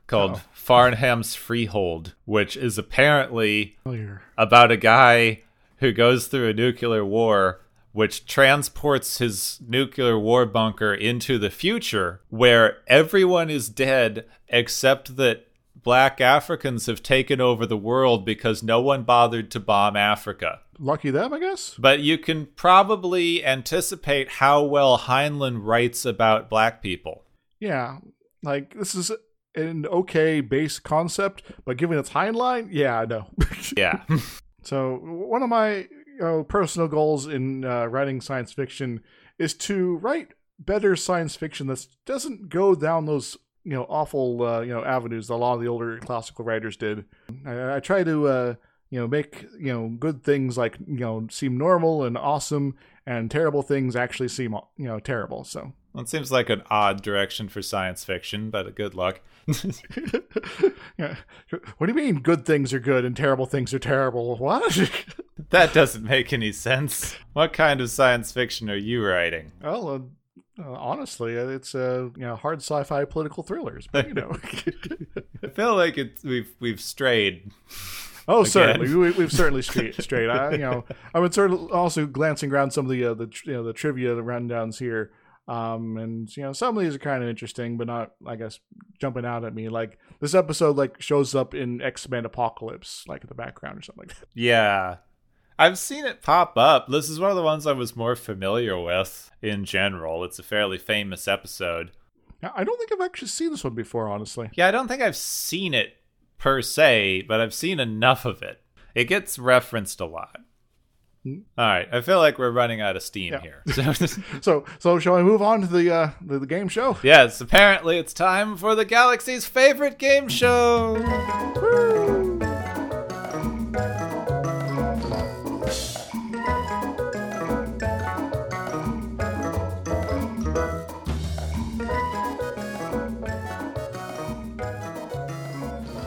called Oh. Farnham's Freehold, which is apparently Clear. about a guy who goes through a nuclear war which transports his nuclear war bunker into the future where everyone is dead except that black Africans have taken over the world because no one bothered to bomb Africa. Lucky them, I guess. But you can probably anticipate how well Heinlein writes about black people. Yeah, like this is an okay base concept, but given its Heinlein, yeah, I know. Yeah. So one of my you know, personal goals in uh, writing science fiction is to write better science fiction that doesn't go down those you know awful uh, you know avenues that a lot of the older classical writers did. I, I try to uh, you know make you know good things like you know seem normal and awesome, and terrible things actually seem you know terrible. So Well, it seems like an odd direction for science fiction, but good luck. yeah, what do you mean good things are good and terrible things are terrible? What? That doesn't make any sense. What kind of science fiction are you writing? Well, uh, uh, honestly, uh, it's uh, you know hard sci-fi political thrillers, but you know. I feel like it's we've we've strayed. oh, Again. certainly, we, we've certainly straight. Straight, I, you know, I've been sort of also glancing around some of the uh, the you know the trivia the rundowns here, um, and you know some of these are kind of interesting, but not I guess jumping out at me. Like this episode, like shows up in X Men Apocalypse, like in the background or something like that. Yeah. I've seen it pop up. This is one of the ones I was more familiar with in general. It's a fairly famous episode. I don't think I've actually seen this one before, honestly. Yeah, I don't think I've seen it per se, but I've seen enough of it. It gets referenced a lot. All right, I feel like we're running out of steam Yeah. here. So, So, so shall I move on to the uh, the, the game show? yes, apparently it's time for the galaxy's favorite game show.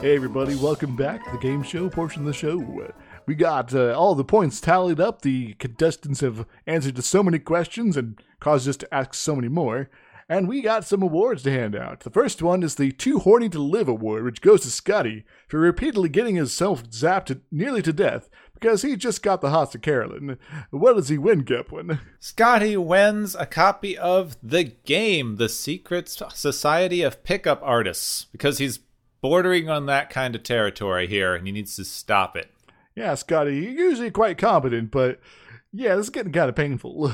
Hey everybody, welcome back to the game show portion of the show. We got uh, all the points tallied up. The contestants have answered to so many questions and caused us to ask so many more. And we got some awards to hand out. The first one is the Too Horny to Live award, which goes to Scotty for repeatedly getting himself zapped nearly to death because he just got the hots of Carolyn. What does he win, Gepwin? Scotty wins a copy of The Game, The Secret Society of Pickup Artists, because he's bordering on that kind of territory here and he needs to stop it. Yeah, Scotty, you're usually quite competent, but yeah, this is getting kind of painful.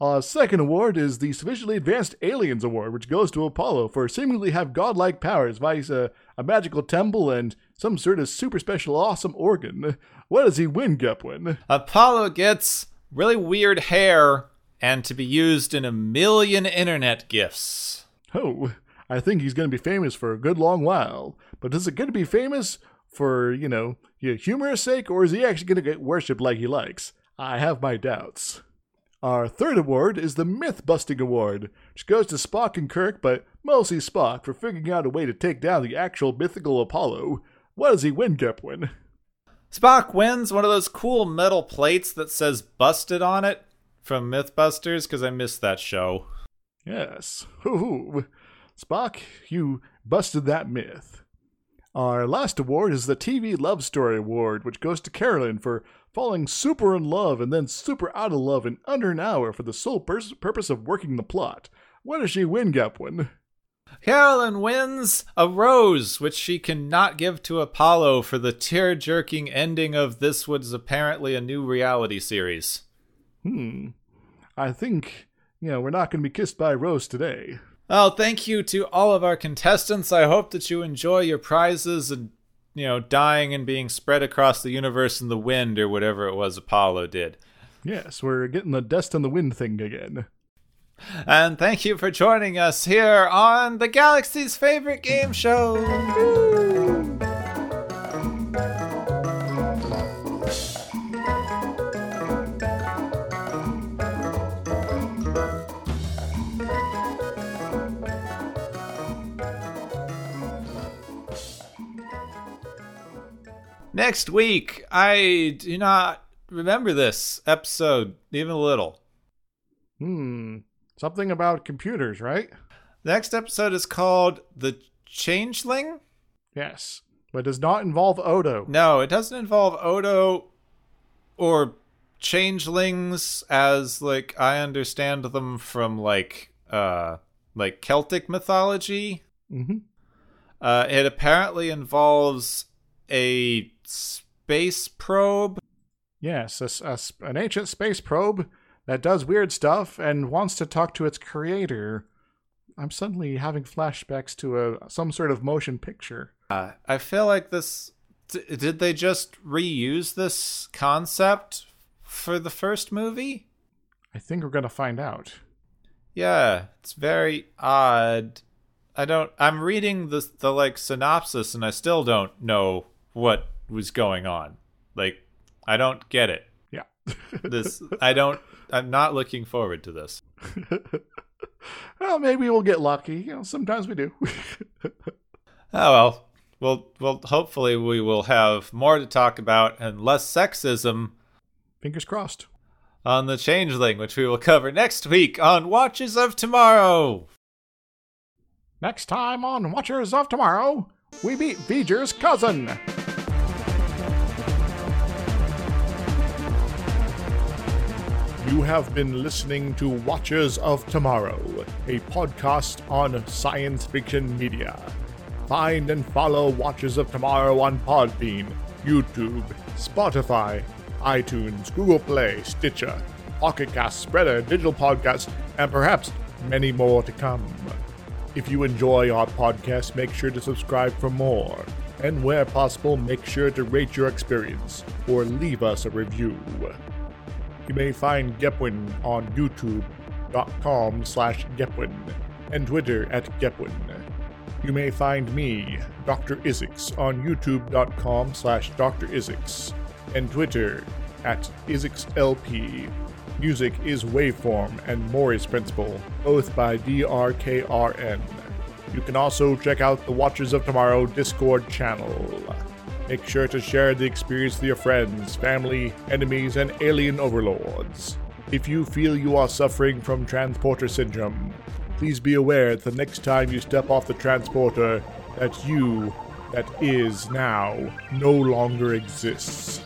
Our uh, second award is the Sufficiently Advanced Aliens Award, which goes to Apollo for seemingly have godlike powers via a, a magical temple and some sort of super special awesome organ. What does he win, Gepwin? Apollo gets really weird hair and to be used in a million internet gifs. Oh, I think he's going to be famous for a good long while. But is it going to be famous for, you know, your humorous sake, or is he actually going to get worshipped like he likes? I have my doubts. Our third award is the Myth Busting Award, which goes to Spock and Kirk, but mostly Spock for figuring out a way to take down the actual mythical Apollo. What does he win, Gepwin? Spock wins one of those cool metal plates that says busted on it from Mythbusters because I missed that show. Yes. Hoo-hoo. Spock, you busted that myth. Our last award is the TV Love Story Award, which goes to Carolyn for falling super in love and then super out of love in under an hour for the sole pers- purpose of working the plot. What does she win, Gepwin? Carolyn wins a rose, which she cannot give to Apollo for the tear jerking ending of this was apparently a new reality series. Hmm. I think, you know, we're not going to be kissed by a rose today. Well, thank you to all of our contestants. I hope that you enjoy your prizes and, you know, dying and being spread across the universe in the wind or whatever it was Apollo did. Yes, we're getting the dust on the wind thing again. And thank you for joining us here on the Galaxy's favorite game show. Next week, I do not remember this episode even a little. Hmm. Something about computers, right? Next episode is called The Changeling? Yes. But does not involve Odo. No, it doesn't involve Odo or changelings as like I understand them from like uh like Celtic mythology. Mm-hmm. Uh it apparently involves a space probe. Yes, a a an ancient space probe that does weird stuff and wants to talk to its creator. I'm suddenly having flashbacks to a some sort of motion picture. Uh, I feel like this d- did they just reuse this concept for the first movie? I think we're gonna find out. Yeah, it's very odd. I don't I'm reading the the like synopsis and I still don't know what was going on. Like I don't get it. Yeah. This I don't I'm not looking forward to this. well, maybe we'll get lucky. You know, sometimes we do. Oh well. Well well hopefully we will have more to talk about and less sexism Fingers crossed. on the changeling, which we will cover next week on Watchers of Tomorrow. Next time on Watchers of Tomorrow, we meet V'ger's cousin. You have been listening to Watchers of Tomorrow, a podcast on science fiction media. Find and follow Watchers of Tomorrow on Podbean, YouTube, Spotify, iTunes, Google Play, Stitcher, Pocket Cast, Spreaker, Digital Podcast, and perhaps many more to come. If you enjoy our podcast, make sure to subscribe for more. and where possible, make sure to rate your experience or leave us a review. You may find Gepwin on youtube.com slash Gepwin and Twitter at Gepwin. You may find me, Dr. Izixs, on youtube.com slash Dr. Izixs and Twitter at IzixsLP. Music is Waveform and Mori's Principle, both by DRKRN. You can also check out the Watchers of Tomorrow Discord channel. Make sure to share the experience with your friends, family, enemies, and alien overlords. If you feel you are suffering from transporter syndrome, please be aware that the next time you step off the transporter, that you, that is now, no longer exists.